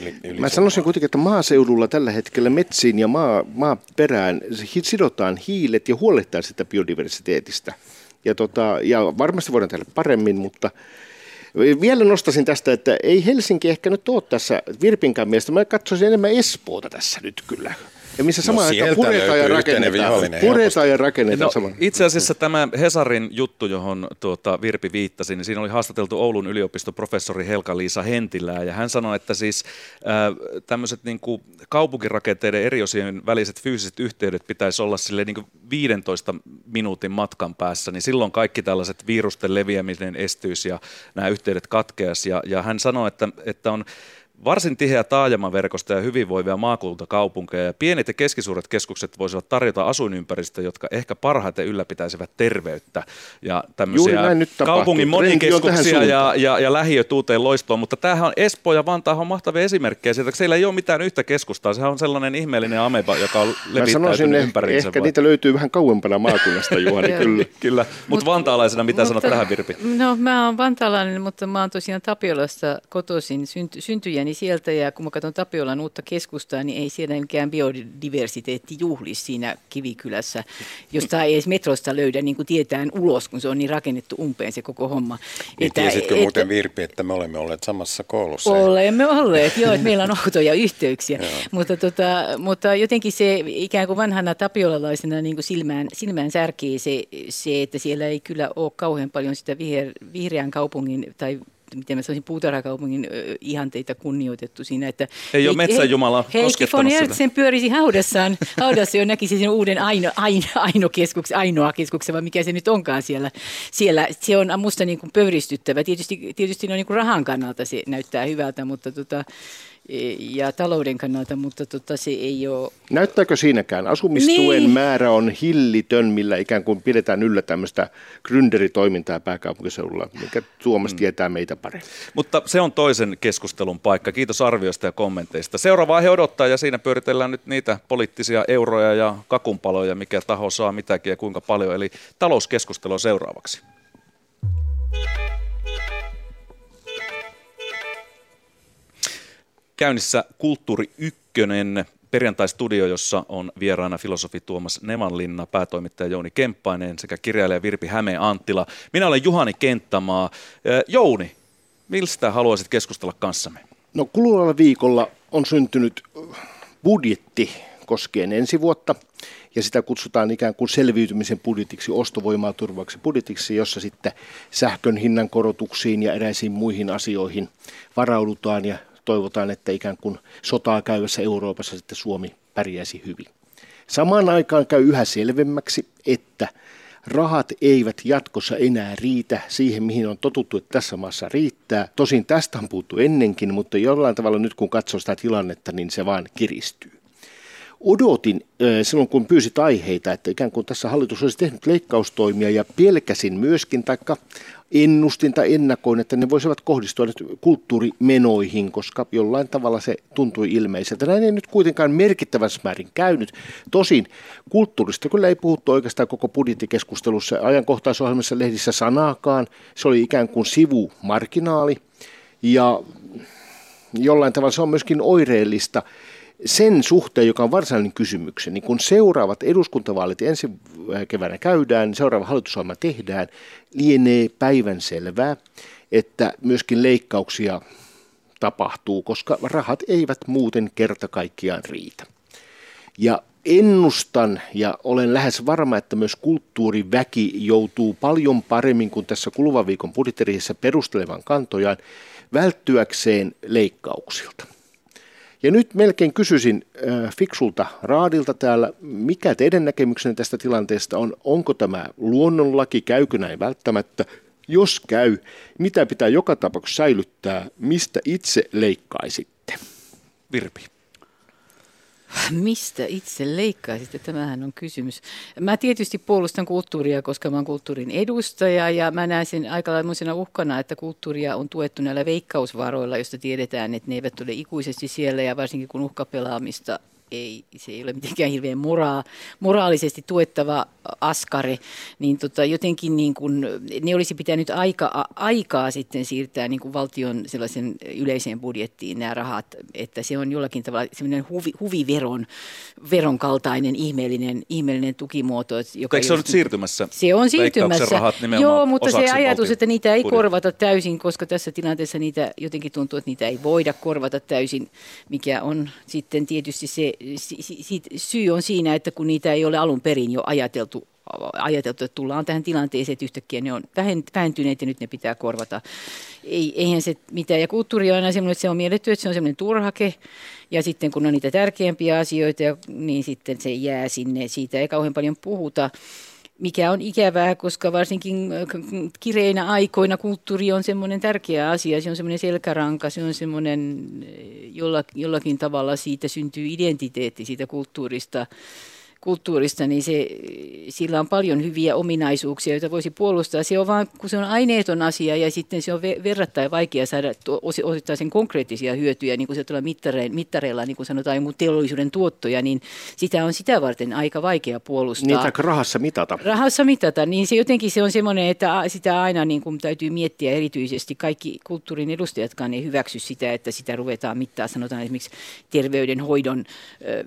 Yli, yli Mä sanoisin kuitenkin, että maaseudulla tällä hetkellä metsiin ja maa, maaperään sidotaan hiilet ja huolehtaa sitä biodiversiteetistä. Ja, tota, ja varmasti voidaan tehdä paremmin, mutta vielä nostasin tästä, että ei Helsinki ehkä nyt ole tässä Virpinkään mielestä. Mä katsoisin enemmän Espoota tässä nyt kyllä. Ja missä samaan no, aikaan puretaan ja rakennetaan. Puretaan ja rakennetaan no, saman. Itse asiassa tämä Hesarin juttu, johon tuota Virpi viittasi, niin siinä oli haastateltu Oulun yliopiston professori Helka-Liisa Hentilää, ja hän sanoi, että siis äh, tämmöiset niin kuin kaupunkirakenteiden eri osien väliset fyysiset yhteydet pitäisi olla sille niin kuin 15 minuutin matkan päässä, niin silloin kaikki tällaiset virusten leviäminen estyisi ja nämä yhteydet katkeaisi, ja, ja hän sanoi, että, että on Varsin tiheä taajamaverkosto ja hyvinvoivia maakuntakaupunkeja ja pienet ja keskisuuret keskukset voisivat tarjota asuinympäristöjä, jotka ehkä parhaiten ylläpitäisivät terveyttä ja tämmöisiä kaupungin monikeskuksia ja, ja, ja lähiöt uuteen loistoon. Mutta tämähän on Espoo ja Vantaa on mahtavia esimerkkejä siitä, että siellä ei ole mitään yhtä keskustaa. Sehän on sellainen ihmeellinen ameba, joka on levittäytynyt ympäriinsä. Ehkä vai? niitä löytyy vähän kauempana maakunnasta, Juhani, kyllä. kyllä. Mutta Mut, vantaalaisena mitä sanot tähän, Virpi? No mä oon vantaalainen, mutta mä oon tosiaan Tapiolasta kotoisin synty, syntyjäni niin sieltä ja kun mä katson Tapiolan uutta keskustaa, niin ei siellä mikään biodiversiteetti juhli siinä Kivikylässä, josta ei edes metrosta löydä, niin kuin tietään ulos, kun se on niin rakennettu umpeen se koko homma. Niin että, tiesitkö että, muuten Virpi, että me olemme olleet samassa koulussa? Olemme olleet, joo, että meillä on outoja yhteyksiä, mutta, tota, mutta jotenkin se ikään kuin vanhana tapiolalaisena niin kuin silmään, silmään särkii se, se, että siellä ei kyllä ole kauhean paljon sitä viher, vihreän kaupungin tai miten mä sanoisin, puutarhakaupungin ihanteita kunnioitettu siinä. Että ei ole metsäjumala Heikki von Hertzen pyörisi haudassaan, haudassa jo näkisi sen uuden aino, aino, aino keskuksen, ainoa keskuksen, vai mikä se nyt onkaan siellä. siellä se on musta niin kuin pöyristyttävä. Tietysti, tietysti no niin kuin rahan kannalta se näyttää hyvältä, mutta tota, ja talouden kannalta, mutta tota, se ei ole... Näyttääkö siinäkään? Asumistuen niin. määrä on hillitön, millä ikään kuin pidetään yllä tämmöistä gründeritoimintaa pääkaupunkiseudulla, mikä Tuomas mm. tietää meitä paremmin. Mutta se on toisen keskustelun paikka. Kiitos arvioista ja kommenteista. Seuraava aihe odottaa ja siinä pyöritellään nyt niitä poliittisia euroja ja kakunpaloja, mikä taho saa mitäkin ja kuinka paljon. Eli talouskeskustelu seuraavaksi. Käynnissä Kulttuuri Ykkönen perjantai-studio, jossa on vieraana filosofi Tuomas Nemanlinna, päätoimittaja Jouni Kemppainen sekä kirjailija Virpi Häme Anttila. Minä olen Juhani Kenttämaa. Jouni, mistä haluaisit keskustella kanssamme? No kuluvalla viikolla on syntynyt budjetti koskien ensi vuotta ja sitä kutsutaan ikään kuin selviytymisen budjetiksi, ostovoimaa turvaksi budjetiksi, jossa sitten sähkön hinnan korotuksiin ja eräisiin muihin asioihin varaudutaan ja toivotaan, että ikään kuin sotaa käyvässä Euroopassa sitten Suomi pärjäisi hyvin. Samaan aikaan käy yhä selvemmäksi, että rahat eivät jatkossa enää riitä siihen, mihin on totuttu, että tässä maassa riittää. Tosin tästä on puhuttu ennenkin, mutta jollain tavalla nyt kun katsoo sitä tilannetta, niin se vaan kiristyy. Odotin silloin, kun pyysit aiheita, että ikään kuin tässä hallitus olisi tehnyt leikkaustoimia ja pelkäsin myöskin, taikka ennustin tai ennakoin, että ne voisivat kohdistua nyt kulttuurimenoihin, koska jollain tavalla se tuntui ilmeiseltä. Näin ei nyt kuitenkaan merkittävässä määrin käynyt. Tosin kulttuurista kyllä ei puhuttu oikeastaan koko budjettikeskustelussa, ajankohtaisohjelmassa lehdissä sanaakaan. Se oli ikään kuin sivumarginaali ja jollain tavalla se on myöskin oireellista sen suhteen, joka on varsinainen kysymyksen, niin kun seuraavat eduskuntavaalit ensi keväänä käydään, seuraava hallitusohjelma tehdään, lienee päivän selvää, että myöskin leikkauksia tapahtuu, koska rahat eivät muuten kerta kaikkiaan riitä. Ja ennustan ja olen lähes varma, että myös kulttuuriväki joutuu paljon paremmin kuin tässä kuluvan viikon budjettiriihessä perustelevan kantojaan välttyäkseen leikkauksilta. Ja nyt melkein kysyisin äh, fiksulta raadilta täällä, mikä teidän näkemyksenne tästä tilanteesta on? Onko tämä luonnonlaki, käykö näin välttämättä? Jos käy, mitä pitää joka tapauksessa säilyttää, mistä itse leikkaisitte? Virpi. Mistä itse leikkaisitte? Tämähän on kysymys. Mä tietysti puolustan kulttuuria, koska mä oon kulttuurin edustaja ja mä näen sen aika lailla uhkana, että kulttuuria on tuettu näillä veikkausvaroilla, josta tiedetään, että ne eivät ole ikuisesti siellä ja varsinkin kun uhkapelaamista ei, se ei ole mitenkään hirveän moraa, moraalisesti tuettava askare, niin tota, jotenkin niin kuin, ne olisi pitänyt aika, aikaa sitten siirtää niin kuin valtion sellaisen yleiseen budjettiin nämä rahat, että se on jollakin tavalla semmoinen huvi, huviveron veron kaltainen ihmeellinen, ihmeellinen tukimuoto. Joka Eikö se ole nyt siirtymässä? Se on siirtymässä. Rahat Joo, mutta se ajatus, että niitä ei budjetti. korvata täysin, koska tässä tilanteessa niitä jotenkin tuntuu, että niitä ei voida korvata täysin, mikä on sitten tietysti se syy on siinä, että kun niitä ei ole alun perin jo ajateltu ajateltu, että tullaan tähän tilanteeseen, että yhtäkkiä ne on vähentyneet ja nyt ne pitää korvata. Ei, eihän se mitään. Ja kulttuuri on aina semmoinen, että se on mielletty, että se on semmoinen turhake. Ja sitten kun on niitä tärkeämpiä asioita, niin sitten se jää sinne. Siitä ei kauhean paljon puhuta mikä on ikävää, koska varsinkin äh, kireinä aikoina kulttuuri on semmoinen tärkeä asia, se on semmoinen selkäranka, se on semmoinen, äh, jollakin tavalla siitä syntyy identiteetti siitä kulttuurista kulttuurista, niin se, sillä on paljon hyviä ominaisuuksia, joita voisi puolustaa. Se on vain, kun se on aineeton asia ja sitten se on verrattain vaikea saada osittain sen konkreettisia hyötyjä, niin kuin se tuolla mittareilla, mittareilla, niin kuin sanotaan jonkun teollisuuden tuottoja, niin sitä on sitä varten aika vaikea puolustaa. Niitä rahassa mitata. Rahassa mitata, niin se jotenkin se on semmoinen, että sitä aina niin kuin täytyy miettiä erityisesti. Kaikki kulttuurin edustajatkaan ei hyväksy sitä, että sitä ruvetaan mittaa, sanotaan esimerkiksi terveydenhoidon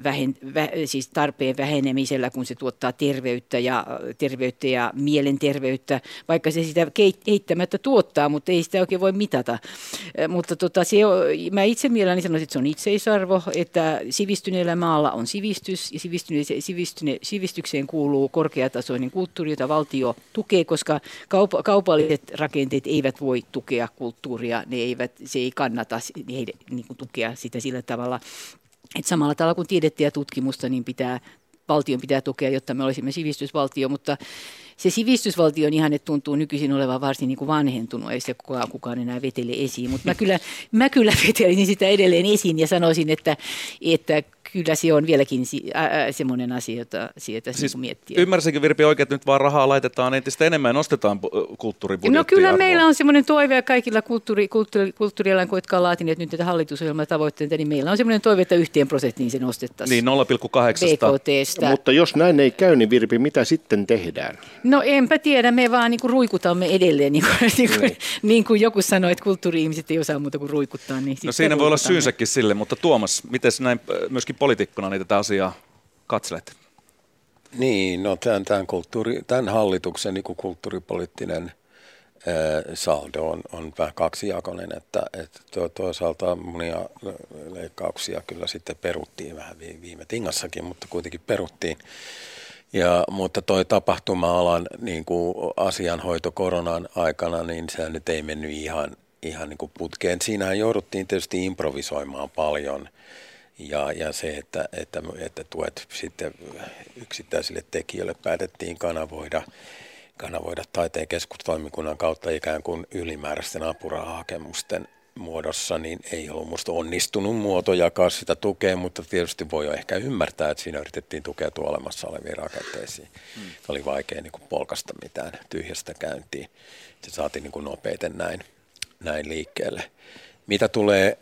vähen, vä, siis tarpeen vähen pienenemisellä, kun se tuottaa terveyttä ja, terveyttä ja mielenterveyttä, vaikka se sitä eittämättä tuottaa, mutta ei sitä oikein voi mitata. Mutta tota, se, mä itse mielelläni sanoisin, että se on itseisarvo, että sivistyneellä maalla on sivistys ja sivistyne, sivistykseen kuuluu korkeatasoinen kulttuuri, jota valtio tukee, koska kaup- kaupalliset rakenteet eivät voi tukea kulttuuria, ne eivät, se ei kannata heidän, niin kuin tukea sitä sillä tavalla. Et samalla tavalla kuin tiedettä ja tutkimusta, niin pitää, valtion pitää tukea, jotta me olisimme sivistysvaltio, mutta se sivistysvaltion ihanne tuntuu nykyisin olevan varsin niin kuin vanhentunut, ei se kukaan, kukaan enää vetele esiin, mutta mä kyllä, mä kyllä vetelisin sitä edelleen esiin ja sanoisin, että, että kyllä se on vieläkin semmoinen asia, jota sieltä siis miettiä. Ymmärsinkin Virpi oikein, että nyt vaan rahaa laitetaan entistä enemmän ja nostetaan kulttuuribudjettia No kyllä arvoa. meillä on semmoinen toive ja kaikilla kulttuuri, kulttuuri, kulttuurialan, jotka on laatineet nyt tätä hallitusohjelman tavoitteita, niin meillä on semmoinen toive, että yhteen prosenttiin se nostettaisiin. Niin 0,8. Mutta jos näin ei käy, niin Virpi, mitä sitten tehdään? No enpä tiedä, me vaan niin kuin ruikutamme edelleen, niin kuin, niin kuin, niin. kuin joku sanoi, että kulttuuri-ihmiset ei osaa muuta kuin ruikuttaa. Niin no siinä voi olla syynsäkin sille, mutta Tuomas, miten näin myöskin poliitikkona niin tätä asiaa katselet? Niin, no tämän, tämän, kulttuuri, tämän hallituksen niin kuin kulttuuripoliittinen saldo on, on vähän kaksijakoinen, että, että toisaalta monia leikkauksia kyllä sitten peruttiin vähän viime tingassakin, mutta kuitenkin peruttiin. Ja, mutta toi tapahtuma-alan niin kuin asianhoito koronan aikana, niin se nyt ei mennyt ihan, ihan niin kuin putkeen. Siinähän jouduttiin tietysti improvisoimaan paljon. Ja, ja se, että, että, että tuet sitten yksittäisille tekijöille päätettiin kanavoida, kanavoida taiteen keskustoimikunnan kautta ikään kuin ylimääräisten apurahahakemusten muodossa, niin ei ollut musta onnistunut muoto jakaa sitä tukea, mutta tietysti voi jo ehkä ymmärtää, että siinä yritettiin tukea olemassa oleviin rakenteisiin. Hmm. Oli vaikea niin kuin polkasta mitään tyhjästä käyntiin. Se saatiin niin kuin nopeiten näin, näin liikkeelle. Mitä tulee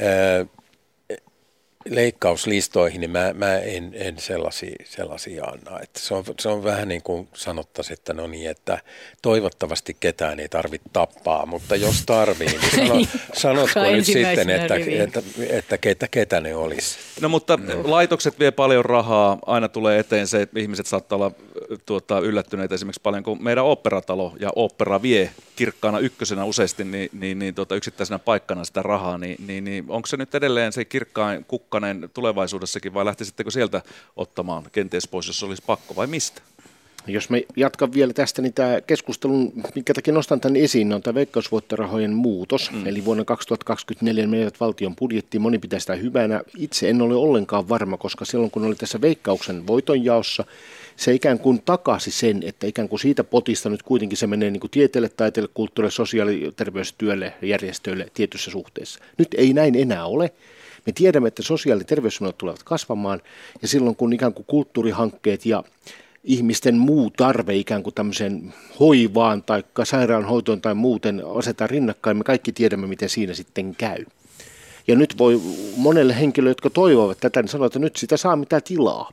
leikkauslistoihin, niin mä, mä en, en sellaisia, sellaisia anna. Että se, on, se on vähän niin kuin sanottaisiin, että no niin, että toivottavasti ketään ei tarvitse tappaa, mutta jos tarvii, niin sano, sanotko nyt sitten, että, että, että ketä, ketä ne olisi. No mutta no. laitokset vie paljon rahaa, aina tulee eteen se, että ihmiset saattaa olla tuota, yllättyneitä esimerkiksi paljon, kun meidän operatalo ja opera vie kirkkaana ykkösenä useasti niin, niin, niin tuota, yksittäisenä paikkana sitä rahaa, niin, niin, niin onko se nyt edelleen se kirkkain kukkanen tulevaisuudessakin vai lähtisittekö sieltä ottamaan kenties pois, jos olisi pakko vai mistä? Jos me jatkan vielä tästä, niin tämä keskustelun, minkä takia nostan tämän esiin, on tämä veikkausvoittorahojen muutos. Mm. Eli vuonna 2024 menevät valtion budjettiin, moni pitää sitä hyvänä. Itse en ole ollenkaan varma, koska silloin kun oli tässä veikkauksen voitonjaossa, se ikään kuin takasi sen, että ikään kuin siitä potista nyt kuitenkin se menee niin kuin tieteelle, taiteelle, kulttuurille, sosiaali- ja terveystyölle, järjestöille tietyssä suhteessa. Nyt ei näin enää ole. Me tiedämme, että sosiaali- ja terveysmenot tulevat kasvamaan ja silloin kun ikään kuin kulttuurihankkeet ja ihmisten muu tarve ikään kuin tämmöiseen hoivaan tai sairaanhoitoon tai muuten asetetaan rinnakkain, me kaikki tiedämme, miten siinä sitten käy. Ja nyt voi monelle henkilölle, jotka toivovat tätä, niin sanoa, että nyt sitä saa mitä tilaa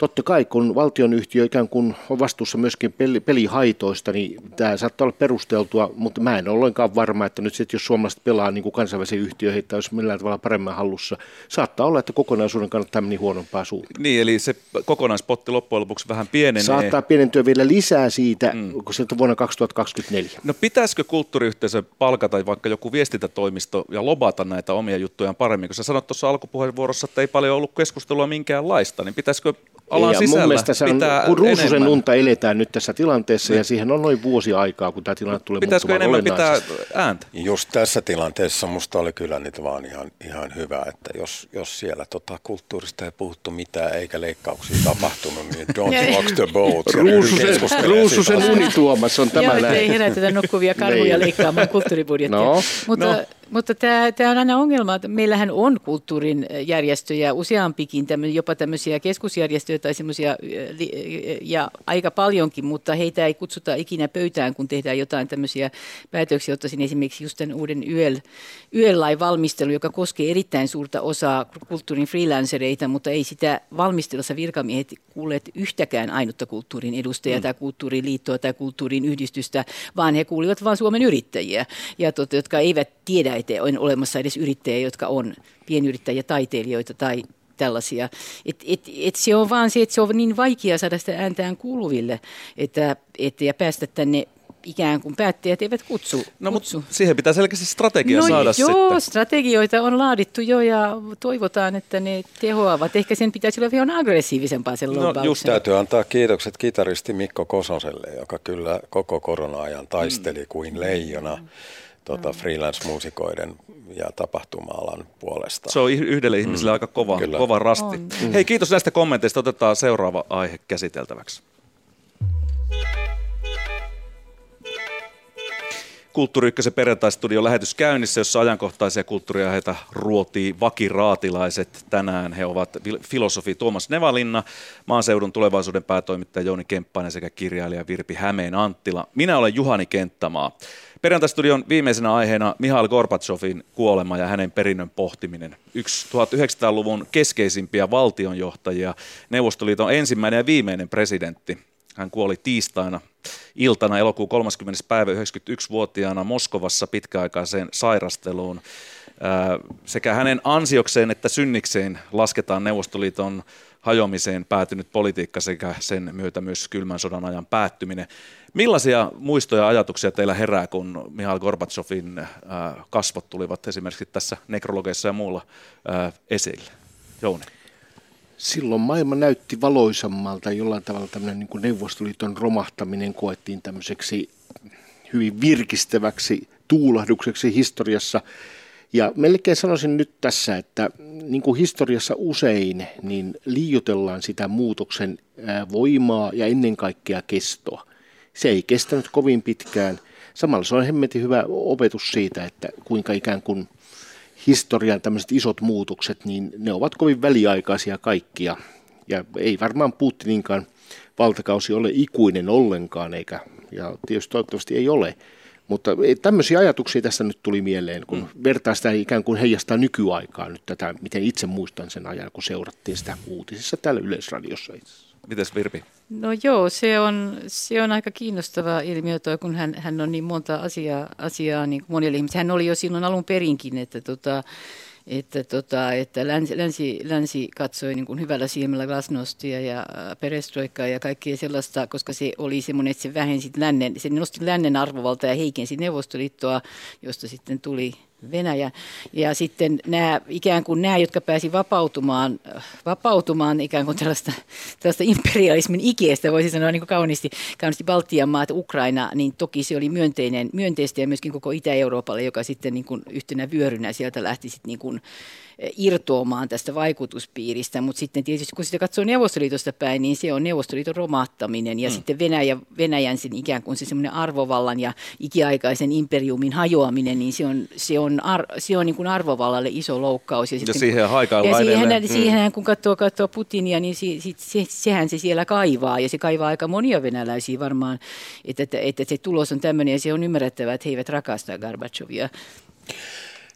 totta kai kun valtionyhtiö ikään kuin on vastuussa myöskin peli, pelihaitoista, niin tämä saattaa olla perusteltua, mutta mä en ole ollenkaan varma, että nyt sitten jos suomalaiset pelaa niin kuin kansainvälisiä yhtiöihin tai jos millään tavalla paremmin hallussa, saattaa olla, että kokonaisuuden kannattaa mennä huonompaa suuntaan. Niin, eli se kokonaispotti loppujen lopuksi vähän pienenee. Saattaa pienentyä vielä lisää siitä, mm. kun sieltä vuonna 2024. No pitäisikö kulttuuriyhteisö palkata vaikka joku viestintätoimisto ja lobata näitä omia juttujaan paremmin? Kun sä sanoit tuossa alkupuheenvuorossa, että ei paljon ollut keskustelua minkäänlaista, niin pitäisikö alan ja sisällä mun mielestä se on, kun ruususen unta eletään nyt tässä tilanteessa niin. ja siihen on noin vuosi aikaa, kun tämä tilanne tulee Pitäisikö enemmän pitää ääntä? Just tässä tilanteessa musta oli kyllä nyt vaan ihan, ihan hyvä, että jos, jos siellä tota kulttuurista ei puhuttu mitään eikä leikkauksia tapahtunut, niin don't rock the boat. Ruususen, ruususen unituomas on tämä Joo, ei herätetä nukkuvia karhuja niin. leikkaamaan kulttuuribudjettia. No. Mutta no. Mutta tämä, tämä on aina ongelma, että meillähän on kulttuurin järjestöjä useampikin, tämmöisiä, jopa tämmöisiä keskusjärjestöjä tai semmoisia, ja aika paljonkin, mutta heitä ei kutsuta ikinä pöytään, kun tehdään jotain tämmöisiä päätöksiä. Ottaisin esimerkiksi just tämän uuden YL, YL-lain valmistelu, joka koskee erittäin suurta osaa kulttuurin freelancereita, mutta ei sitä valmistelussa virkamiehet kuulleet yhtäkään ainutta kulttuurin edustajaa mm. tai kulttuuriliittoa tai kulttuurin yhdistystä, vaan he kuulivat vain Suomen yrittäjiä, ja tot, jotka eivät tiedä, että on olemassa edes yrittäjiä, jotka on pienyrittäjiä, taiteilijoita tai tällaisia. Et, et, et se on vaan se, että se on niin vaikea saada sitä ääntään kuuluville että, et, ja päästä tänne ikään kuin päättäjät eivät kutsu. No kutsu. mutta siihen pitää selkeästi strategia no, saada joo, sitten. strategioita on laadittu jo ja toivotaan, että ne tehoavat. Ehkä sen pitäisi olla vielä aggressiivisempaa sen No, no, just Täytyy antaa kiitokset kitaristi Mikko Kososelle, joka kyllä koko korona-ajan taisteli kuin leijona tota, freelance-muusikoiden ja tapahtuma-alan puolesta. Se on yh- yhdelle ihmiselle aika kova, Kyllä. kova rasti. On. Hei, kiitos näistä kommenteista. Otetaan seuraava aihe käsiteltäväksi. Kulttuuri Ykkösen perjantaistudion lähetys käynnissä, jossa ajankohtaisia kulttuuriaiheita ruotii vakiraatilaiset. Tänään he ovat filosofi Tuomas Nevalinna, maaseudun tulevaisuuden päätoimittaja Jouni Kemppainen sekä kirjailija Virpi Hämeen Anttila. Minä olen Juhani Kenttämaa. Perjantaistudion viimeisenä aiheena Mihail Gorbachevin kuolema ja hänen perinnön pohtiminen. Yksi 1900-luvun keskeisimpiä valtionjohtajia, Neuvostoliiton ensimmäinen ja viimeinen presidentti. Hän kuoli tiistaina iltana elokuun 30. päivä 91-vuotiaana Moskovassa pitkäaikaiseen sairasteluun. Sekä hänen ansiokseen että synnikseen lasketaan Neuvostoliiton hajoamiseen päätynyt politiikka sekä sen myötä myös kylmän sodan ajan päättyminen. Millaisia muistoja ja ajatuksia teillä herää, kun Mihail Gorbachevin ää, kasvot tulivat esimerkiksi tässä nekrologeissa ja muulla ää, esille? Jouni. Silloin maailma näytti valoisammalta jollain tavalla tämmöinen niin kuin Neuvostoliiton romahtaminen koettiin tämmöiseksi hyvin virkistäväksi tuulahdukseksi historiassa. Ja melkein sanoisin nyt tässä, että niin kuin historiassa usein, niin liioitellaan sitä muutoksen voimaa ja ennen kaikkea kestoa. Se ei kestänyt kovin pitkään. Samalla se on hemmetin hyvä opetus siitä, että kuinka ikään kuin historian tämmöiset isot muutokset, niin ne ovat kovin väliaikaisia kaikkia. Ja ei varmaan Putininkaan valtakausi ole ikuinen ollenkaan, eikä, ja tietysti toivottavasti ei ole. Mutta ei- tämmöisiä ajatuksia tässä nyt tuli mieleen, kun mm. vertaa sitä ikään kuin heijastaa nykyaikaa nyt tätä, miten itse muistan sen ajan, kun seurattiin sitä uutisissa täällä Yleisradiossa itse. Mites Virpi? No joo, se on, se on aika kiinnostava ilmiö toi, kun hän, hän on niin monta asiaa, asiaa niin kuin monille ihmisille. Hän oli jo silloin alun perinkin, että, tota, että, tota, että länsi, länsi, länsi katsoi niin kuin hyvällä silmällä glasnostia ja äh, perestroikkaa ja kaikkea sellaista, koska se oli semmoinen, että se vähensi lännen, se nosti lännen arvovaltaa ja heikensi Neuvostoliittoa, josta sitten tuli Venäjä. Ja sitten nämä, ikään kuin nämä, jotka pääsi vapautumaan, vapautumaan ikään kuin tällaista, tällaista imperialismin ikeestä, voisi sanoa niin kuin kauniisti, kauniisti Baltian maat, Ukraina, niin toki se oli myönteinen, myönteistä ja myöskin koko Itä-Euroopalle, joka sitten niin kuin yhtenä vyörynä sieltä lähti sitten niin kuin irtoamaan tästä vaikutuspiiristä, mutta sitten tietysti kun sitä katsoo Neuvostoliitosta päin, niin se on Neuvostoliiton romahtaminen ja mm. sitten Venäjä, Venäjän sen ikään kuin se semmoinen arvovallan ja ikiaikaisen imperiumin hajoaminen, niin se on, se on, ar, se on niin kuin arvovallalle iso loukkaus. Ja sitten, siihen ja haikaillaan siihen, edelleen. siihen, kun katsoo, katsoo Putinia, niin si, si, se, sehän se siellä kaivaa ja se kaivaa aika monia venäläisiä varmaan, että, että, että se tulos on tämmöinen ja se on ymmärrettävää, että he eivät rakasta Gorbachevia.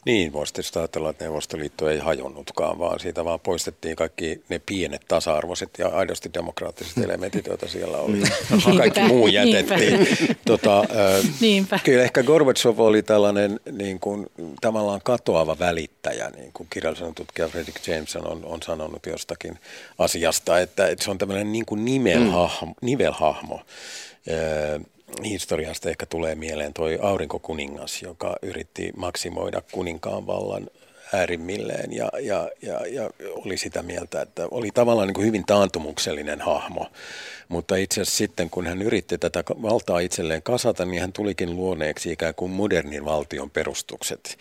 Niin, voisi tietysti ajatella, että Neuvostoliitto ei hajonnutkaan, vaan siitä vaan poistettiin kaikki ne pienet tasa-arvoiset ja aidosti demokraattiset elementit, joita siellä oli. Kaikki muu jätettiin. Tota, ö, Niinpä. Kyllä ehkä Gorbachev oli tällainen niin kuin, tavallaan katoava välittäjä, niin kuin kirjallisen tutkija Fredrik Jameson on, on sanonut jostakin asiasta, että, että se on tämmöinen niin kuin nivelhahmo. nivelhahmo. Ö, historiasta ehkä tulee mieleen toi aurinkokuningas, joka yritti maksimoida kuninkaan vallan äärimmilleen ja, ja, ja, ja oli sitä mieltä, että oli tavallaan niin kuin hyvin taantumuksellinen hahmo. Mutta itse asiassa sitten, kun hän yritti tätä valtaa itselleen kasata, niin hän tulikin luoneeksi ikään kuin modernin valtion perustukset,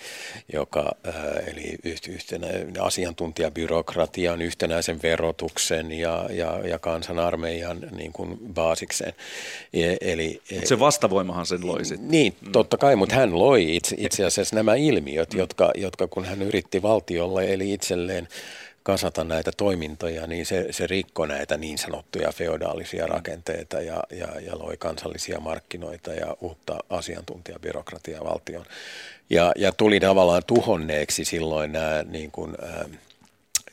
joka, ää, eli yhtenä, asiantuntijabyrokratian, yhtenäisen verotuksen ja, ja, ja kansanarmeijan niin kuin baasikseen. E, eli, Mut se vastavoimahan sen loi sitten. niin, totta kai, mutta hän loi itse, itse asiassa nämä ilmiöt, jotka, jotka kun hän yritti valtiolle eli itselleen kasata näitä toimintoja, niin se, se rikkoi näitä niin sanottuja feodaalisia rakenteita ja, ja, ja loi kansallisia markkinoita ja uutta asiantuntijabyrokratiaa valtion. Ja, ja tuli tavallaan tuhonneeksi silloin nämä niin kuin, ää,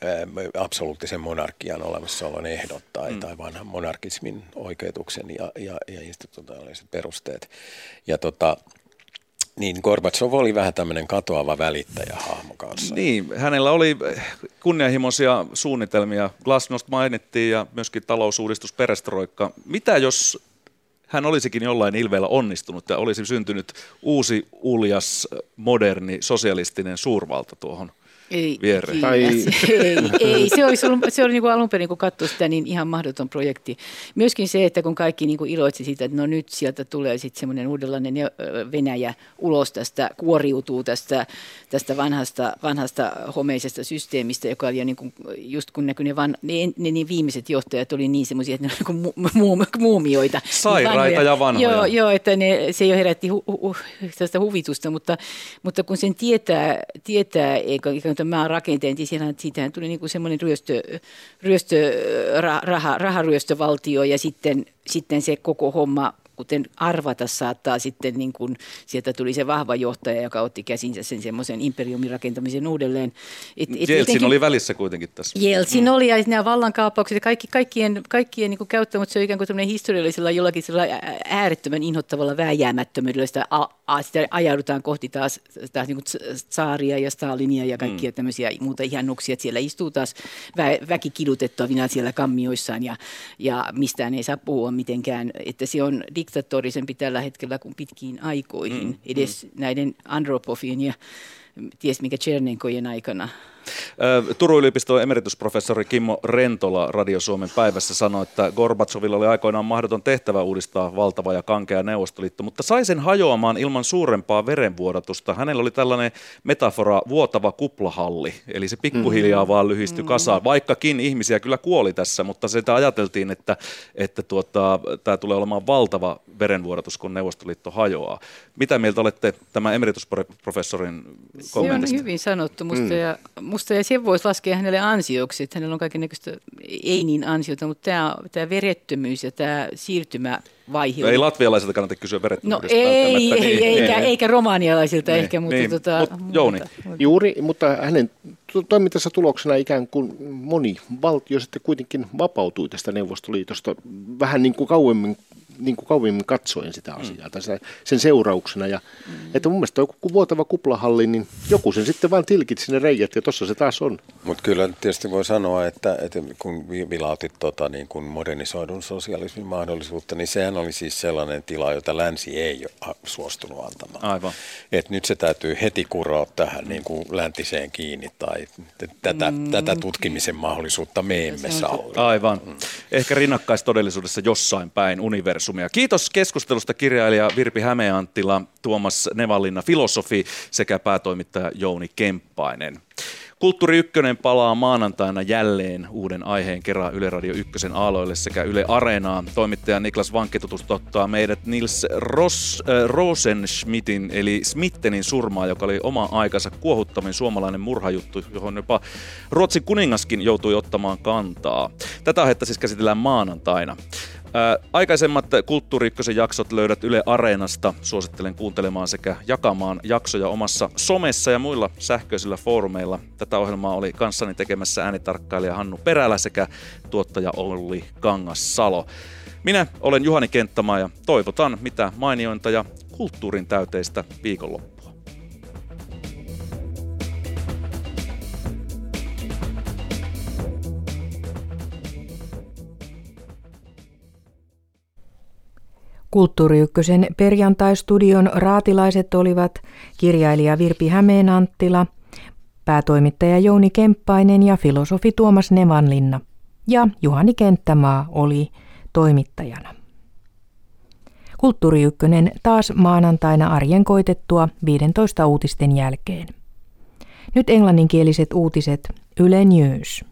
ää, absoluuttisen monarkian olemassaolon ehdot tai, mm. tai vanhan monarkismin oikeutuksen ja, ja, ja institutionaaliset perusteet. Ja tota, Niin, Gorbatsov oli vähän tämmöinen katoava välittäjä hahmo kanssa. Niin, hänellä oli kunnianhimoisia suunnitelmia. Glasnost mainittiin ja myöskin talousuudistus perestroikka. Mitä jos hän olisikin jollain ilveellä onnistunut ja olisi syntynyt uusi, uljas, moderni, sosialistinen suurvalta tuohon ei, viereen. Tai... ei, ei, se, olisi ollut, se oli niin kuin alun perin, kun katsoi sitä, niin ihan mahdoton projekti. Myöskin se, että kun kaikki niin kuin iloitsi siitä, että no nyt sieltä tulee sitten semmoinen uudenlainen Venäjä ulos tästä, kuoriutuu tästä, tästä vanhasta, vanhasta homeisesta systeemistä, joka oli jo niin kuin, just kun näkyi ne, van, ne, ne, ne viimeiset johtajat oli niin semmoisia, että ne olivat niin mu, mu, muumioita. Sairaita ja vanhoja. Joo, joo että ne, se jo herätti hu, hu, tästä huvitusta, mutta, mutta kun sen tietää, tietää eikä tämän maan rakenteen, niin siellä, siitähän tuli niin semmoinen ryöstö, ryöstö, raha, raharyöstövaltio ja sitten, sitten se koko homma kuten arvata saattaa sitten, niin kuin, sieltä tuli se vahva johtaja, joka otti käsinsä sen semmoisen imperiumin rakentamisen uudelleen. Et, et Jeltsin jotenkin, oli välissä kuitenkin tässä. Jeltsin mm. oli ja nämä vallankaappaukset ja kaikki, kaikkien, kaikkien niin käyttö, mutta se on ikään kuin tämmöinen historiallisella jollakin äärettömän inhottavalla vääjäämättömyydellä sitä, a, a, sitä ajaudutaan kohti taas, taas niin Saaria ja Stalinia ja kaikkia mm. tämmöisiä muuta ihannuksia, että siellä istuu taas vä, väki kidutettavina siellä kammioissaan ja, ja mistään ei saa puhua mitenkään, että se on diktatorisempi tällä hetkellä kuin pitkiin aikoihin, mm, edes mm. näiden Andropovin ja ties mikä Chernenkojen aikana. Turun yliopiston emeritusprofessori Kimmo Rentola Radio Suomen päivässä sanoi, että Gorbatsovilla oli aikoinaan mahdoton tehtävä uudistaa valtava ja kankea neuvostoliitto, mutta sai sen hajoamaan ilman suurempaa verenvuodatusta. Hänellä oli tällainen metafora vuotava kuplahalli, eli se pikkuhiljaa mm-hmm. vaan lyhistyi kasaan, vaikkakin ihmisiä kyllä kuoli tässä, mutta sitä ajateltiin, että, että tuota, tämä tulee olemaan valtava verenvuodatus, kun Neuvostoliitto hajoaa. Mitä mieltä olette tämän emeritusprofessorin kommentista? Se on hyvin sanottu musta mm. ja musta ja sen voisi laskea hänelle ansioksi, että hänellä on kaikenlaista ei niin ansiota, mutta tämä, tämä verettömyys ja tämä siirtymävaihe. No ei latvialaisilta kannata kysyä verettömyydestä. No ei, ei, ei, eikä, eikä romanialaisilta niin, ehkä, mutta... Niin. Tota, Mut, Jouni. Mutta, Juuri, mutta hänen toimintansa tuloksena ikään kuin moni valtio sitten kuitenkin vapautui tästä Neuvostoliitosta vähän niin kuin kauemmin niin kuin kauemmin katsoen sitä asiaa, mm. tai sen seurauksena. Ja, mm. Että mun mielestä joku vuotava kuplahalli, niin joku sen sitten vaan tilkit ne reijät, ja tuossa se taas on. Mutta kyllä tietysti voi sanoa, että, että kun vilautit tota, niin kuin modernisoidun sosialismin mahdollisuutta, niin sehän oli siis sellainen tila, jota länsi ei ole suostunut antamaan. Aivan. Et nyt se täytyy heti kuroa tähän niin kuin läntiseen kiinni, tai tätä, mm. tätä tutkimisen mahdollisuutta me emme saa. Aivan. Mm. Ehkä rinnakkaistodellisuudessa jossain päin universum universumia. Kiitos keskustelusta kirjailija Virpi Hämeenanttila, Tuomas Nevalinna, filosofi sekä päätoimittaja Jouni Kemppainen. Kulttuuri Ykkönen palaa maanantaina jälleen uuden aiheen kerran Yle Radio Ykkösen aaloille sekä Yle Areenaan. Toimittaja Niklas Vankke tutustuttaa meidät Nils Ros, äh, Rosenschmidtin eli Smittenin surmaa, joka oli oma aikansa kuohuttavin suomalainen murhajuttu, johon jopa Ruotsin kuningaskin joutui ottamaan kantaa. Tätä aihetta siis käsitellään maanantaina. Ää, aikaisemmat Kulttuuri jaksot löydät Yle Areenasta. Suosittelen kuuntelemaan sekä jakamaan jaksoja omassa somessa ja muilla sähköisillä foorumeilla. Tätä ohjelmaa oli kanssani tekemässä äänitarkkailija Hannu Perälä sekä tuottaja Olli Kangassalo. Minä olen Juhani Kenttämaa ja toivotan mitä mainiointa ja kulttuurin täyteistä viikonloppua. Kulttuuri Ykkösen perjantaistudion raatilaiset olivat kirjailija Virpi Hämeenanttila, päätoimittaja Jouni Kemppainen ja filosofi Tuomas Nevanlinna. Ja Juhani Kenttämaa oli toimittajana. Kulttuuri Ykkönen taas maanantaina arjen koitettua 15 uutisten jälkeen. Nyt englanninkieliset uutiset Yle News.